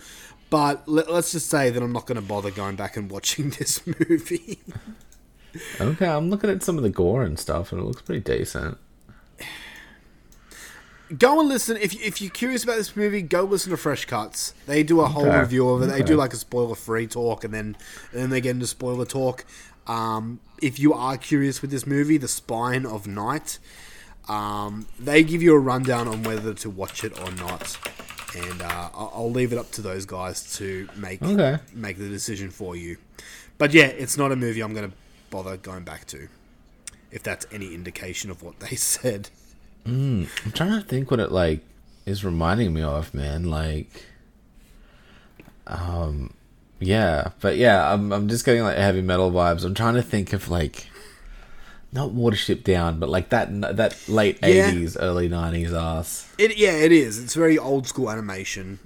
but let, us just say that I'm not going to bother going back and watching this movie. Okay, I'm looking at some of the gore and stuff, and it looks pretty decent. Go and listen. If, if you're curious about this movie, go listen to Fresh Cuts. They do a whole Okay. review of it. They Okay. do like a spoiler free talk, and then and then they get into spoiler talk. Um, if you are curious with this movie, The Spine of Night, um, they give you a rundown on whether to watch it or not. And uh, I'll, I'll leave it up to those guys to make Okay. make the decision for you. But yeah, it's not a movie I'm going to bother going back to. If that's any indication of what they said. I'm trying to think what it like is reminding me of, man. Like, um, yeah, but yeah, I'm I'm just getting like heavy metal vibes. I'm trying to think of like, not Watership Down, but like that that late Yeah. '80s, early '90s ass, It yeah, it is. It's very old school animation.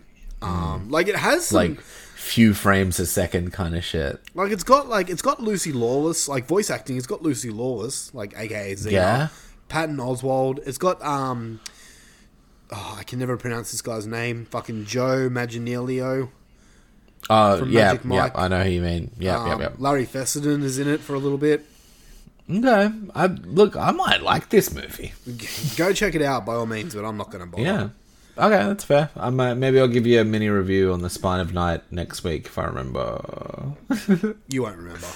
Um, like it has some, like few frames a second kind of shit. like it's got like it's got Lucy Lawless like voice acting. It's got Lucy Lawless like AKA Yeah? Patton Oswalt. It's got um, oh, I can never pronounce this guy's name. Fucking Joe Manganiello. Oh yeah, yeah. I know who you mean. Yeah, Um, yeah, yeah. Larry Fessenden is in it for a little bit. Okay, I look. I might like this movie. Go check it out by all means, but I'm not going to bother. Yeah. Okay, that's fair. I might, maybe I'll give you a mini review on the Spine of Night next week if I remember. You won't remember.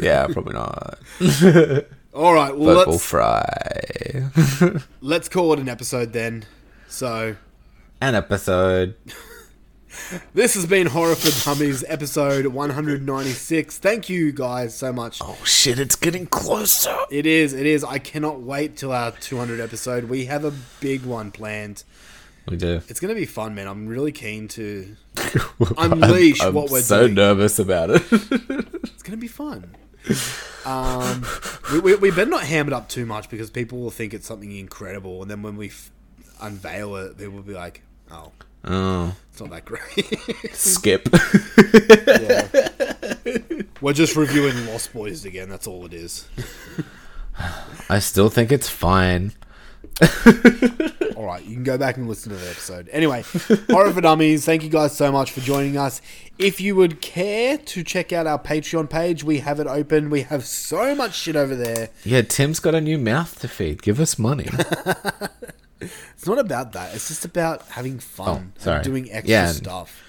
yeah, probably not. All right, well, we'll let's, fry let's call it an episode then. So, an episode. this has been Horror for Dummies, episode 196. Thank you guys so much. Oh shit! It's getting closer. It is, it is. I cannot wait till our 200 episode. We have a big one planned. We do. It's going to be fun, man. I'm really keen to unleash I'm, I'm what we're so doing. nervous about it. It's going to be fun. Um, we, we, we better not ham it up too much because people will think it's something incredible, and then when we f- unveil it, people will be like, "Oh, oh, it's not that great." skip. we're just reviewing Lost Boys again. That's all it is. I still think it's fine. All right, you can go back and listen to the episode. Anyway, Horror for Dummies, thank you guys so much for joining us. If you would care to check out our Patreon page, we have it open. We have so much shit over there. Yeah, Tim's got a new mouth to feed. Give us money. It's not about that. It's just about having fun, Oh, sorry. and doing extra Yeah. stuff.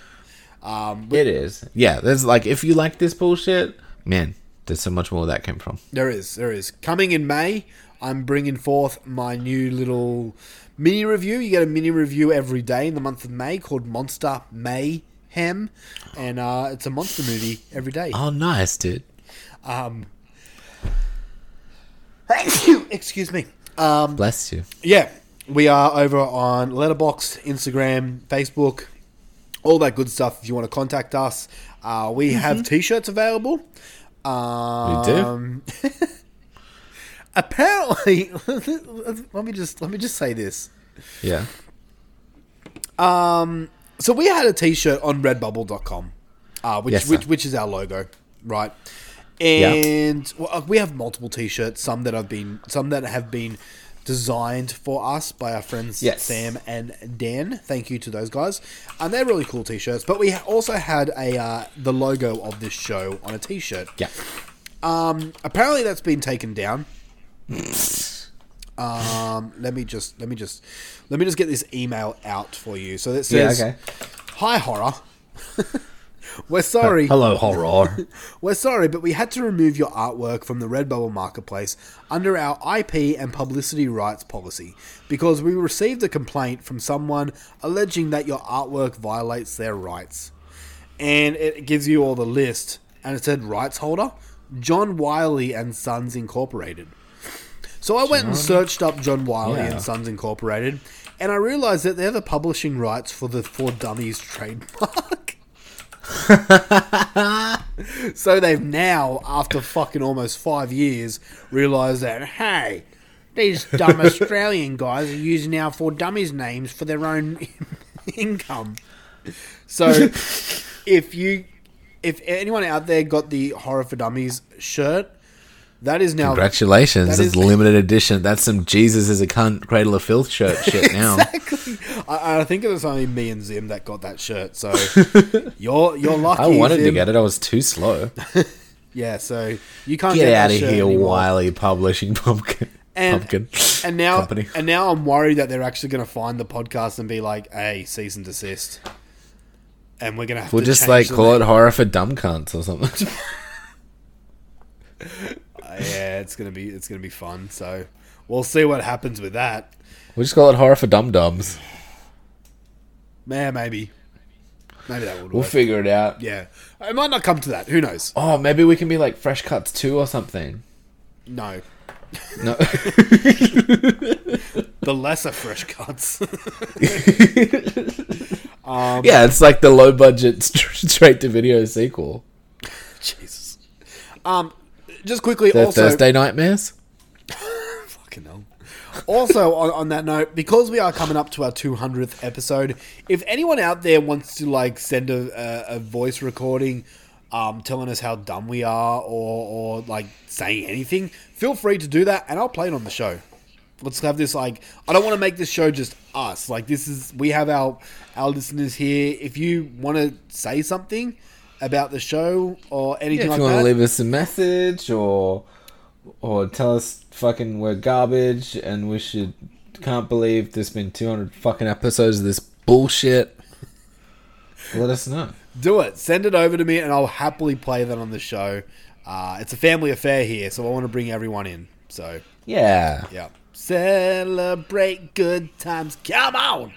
Um, it is. Yeah, there's like if you like this bullshit, man, there's so much more that came from. There is, there is. Coming in May, I'm bringing forth my new little mini review. You get a mini review every day in the month of May called Monster Mayhem, and uh, it's a monster movie every day. Oh, nice, dude. Um, excuse me. Um, Bless you. yeah, we are over on Letterboxd, Instagram, Facebook, all that good stuff. If you want to contact us, uh, we have t-shirts available. Um, We do. apparently, let me just let me just say this. Yeah. Um, so we had a T-shirt on Redbubble.com, uh, which Yes, which which is our logo, right? And well, uh, we have multiple T-shirts. Some that have been some that have been designed for us by our friends Yes. Sam and Dan. Thank you to those guys, and they're really cool T-shirts. But we also had a uh, the logo of this show on a T-shirt. Yeah. Um, apparently that's been taken down. Um, let me just let me just let me just get this email out for you. So that Yeah, says, okay. "Hi horror, we're sorry. Hello, horror. We're sorry, but we had to remove your artwork from the Redbubble marketplace under our IP and publicity rights policy because we received a complaint from someone alleging that your artwork violates their rights. And it gives you all the list, and it said rights holder John Wiley and Sons Incorporated. So I went and searched up John Wiley Yeah. and Sons Incorporated, and I realized that they're the publishing rights for the For Dummies trademark. so they've now, after fucking almost five years, realised that hey, these dumb Australian guys are using our For Dummies names for their own income. So if you, if anyone out there got the Horror for Dummies shirt, that is now Congratulations. That's limited edition. That's some Jesus is a cunt, Cradle of Filth shirt shit now. exactly. I, I think it was only me and Zim that got that shirt. So you're you're lucky. I wanted to get it. I was too slow. Yeah, so you can't Get get out that of here, anymore. Wiley Publishing Pumpkin. And pumpkin. and now Company. and now I'm worried that they're actually going to find the podcast and be like, "Hey, cease and desist," and we're going to have We'll to just like call name. it horror for dumb cunts or something. Yeah, it's gonna be it's gonna be fun. So we'll see what happens with that. we'll just call it horror for dum dums. Man, maybe, maybe that would work. We'll work. figure it out. yeah, it might not come to that. Who knows? Oh, maybe we can be like Fresh Cuts 2 or something. No, No. the lesser fresh cuts. yeah, it's like the low budget straight to video sequel. Jesus. Um, just quickly, The also Thursday Nightmares? Fucking hell. Also, on, on that note, because we are coming up to our 200th episode, if anyone out there wants to like send a, a, a voice recording um, telling us how dumb we are or, or like saying anything, feel free to do that and I'll play it on the show. Let's have this like I don't want to make this show just us. Like this is we have our our listeners here. If you want to say something about the show or Yeah, anything if like you want that, to leave us a message or or tell us fucking we're garbage and we should can't believe there's been 200 fucking episodes of this bullshit. Let us know. do it. Send it over to me, and I'll happily play that on the show. Uh, it's a family affair here, so I want to bring everyone in. So Yeah. yeah, celebrate good times. Come on.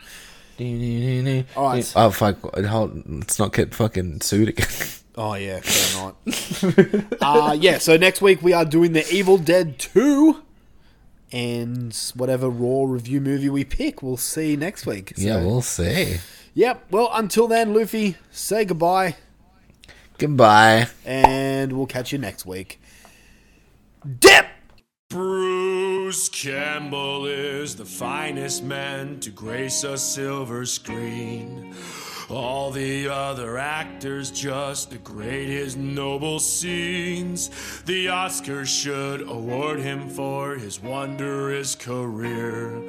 All right. Oh fuck! Hold, let's not get fucking sued again. Oh yeah, fair not. uh, yeah, so next week we are doing the Evil Dead Two, and whatever raw review movie we pick, we'll see next week. So, yeah, we'll see. Yep. Well, until then, Luffy, say goodbye, Goodbye. and we'll catch you next week. Dip. Bruce Campbell is the finest man to grace a silver screen. All the other actors just degrade his noble scenes. The Oscars should award him for his wondrous career.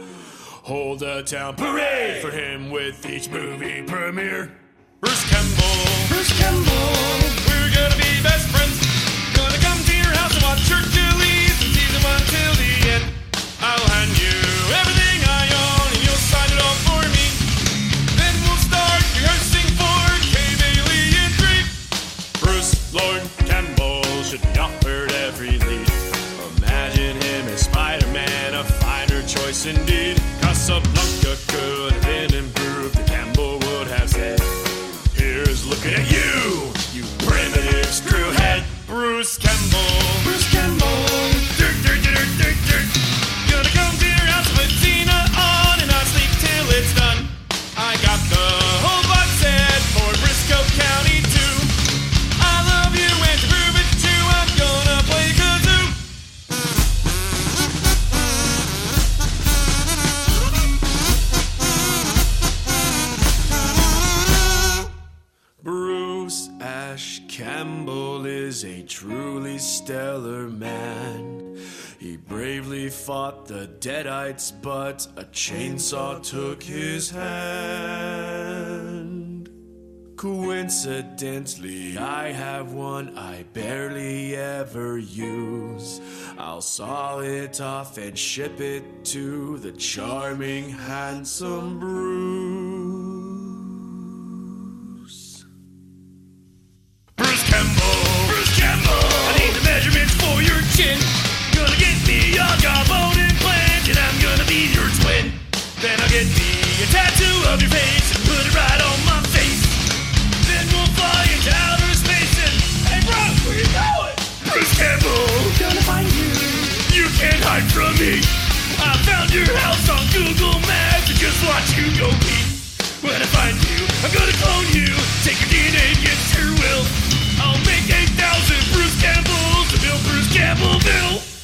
Hold a town parade for him with each movie premiere. Bruce Campbell, Bruce Campbell, we're gonna be best friends. Indeed. Casablanca could have been stellar man. He bravely fought the Deadites, but a chainsaw took his hand. Coincidentally, I have one I barely ever use. I'll saw it off and ship it to the charming, handsome Bruce. measurements for your chin. Gonna get me a jawbone implant, and I'm gonna be your twin. Then I'll get me a tattoo of your face and put it right on my face. Then we'll fly into outer space and hey, bro, where you going? Bruce Campbell, gonna find you. You can't hide from me. I found your house on Google Maps and just watch you go pee. When I find you, I'm gonna clone you, take your. Campbellville.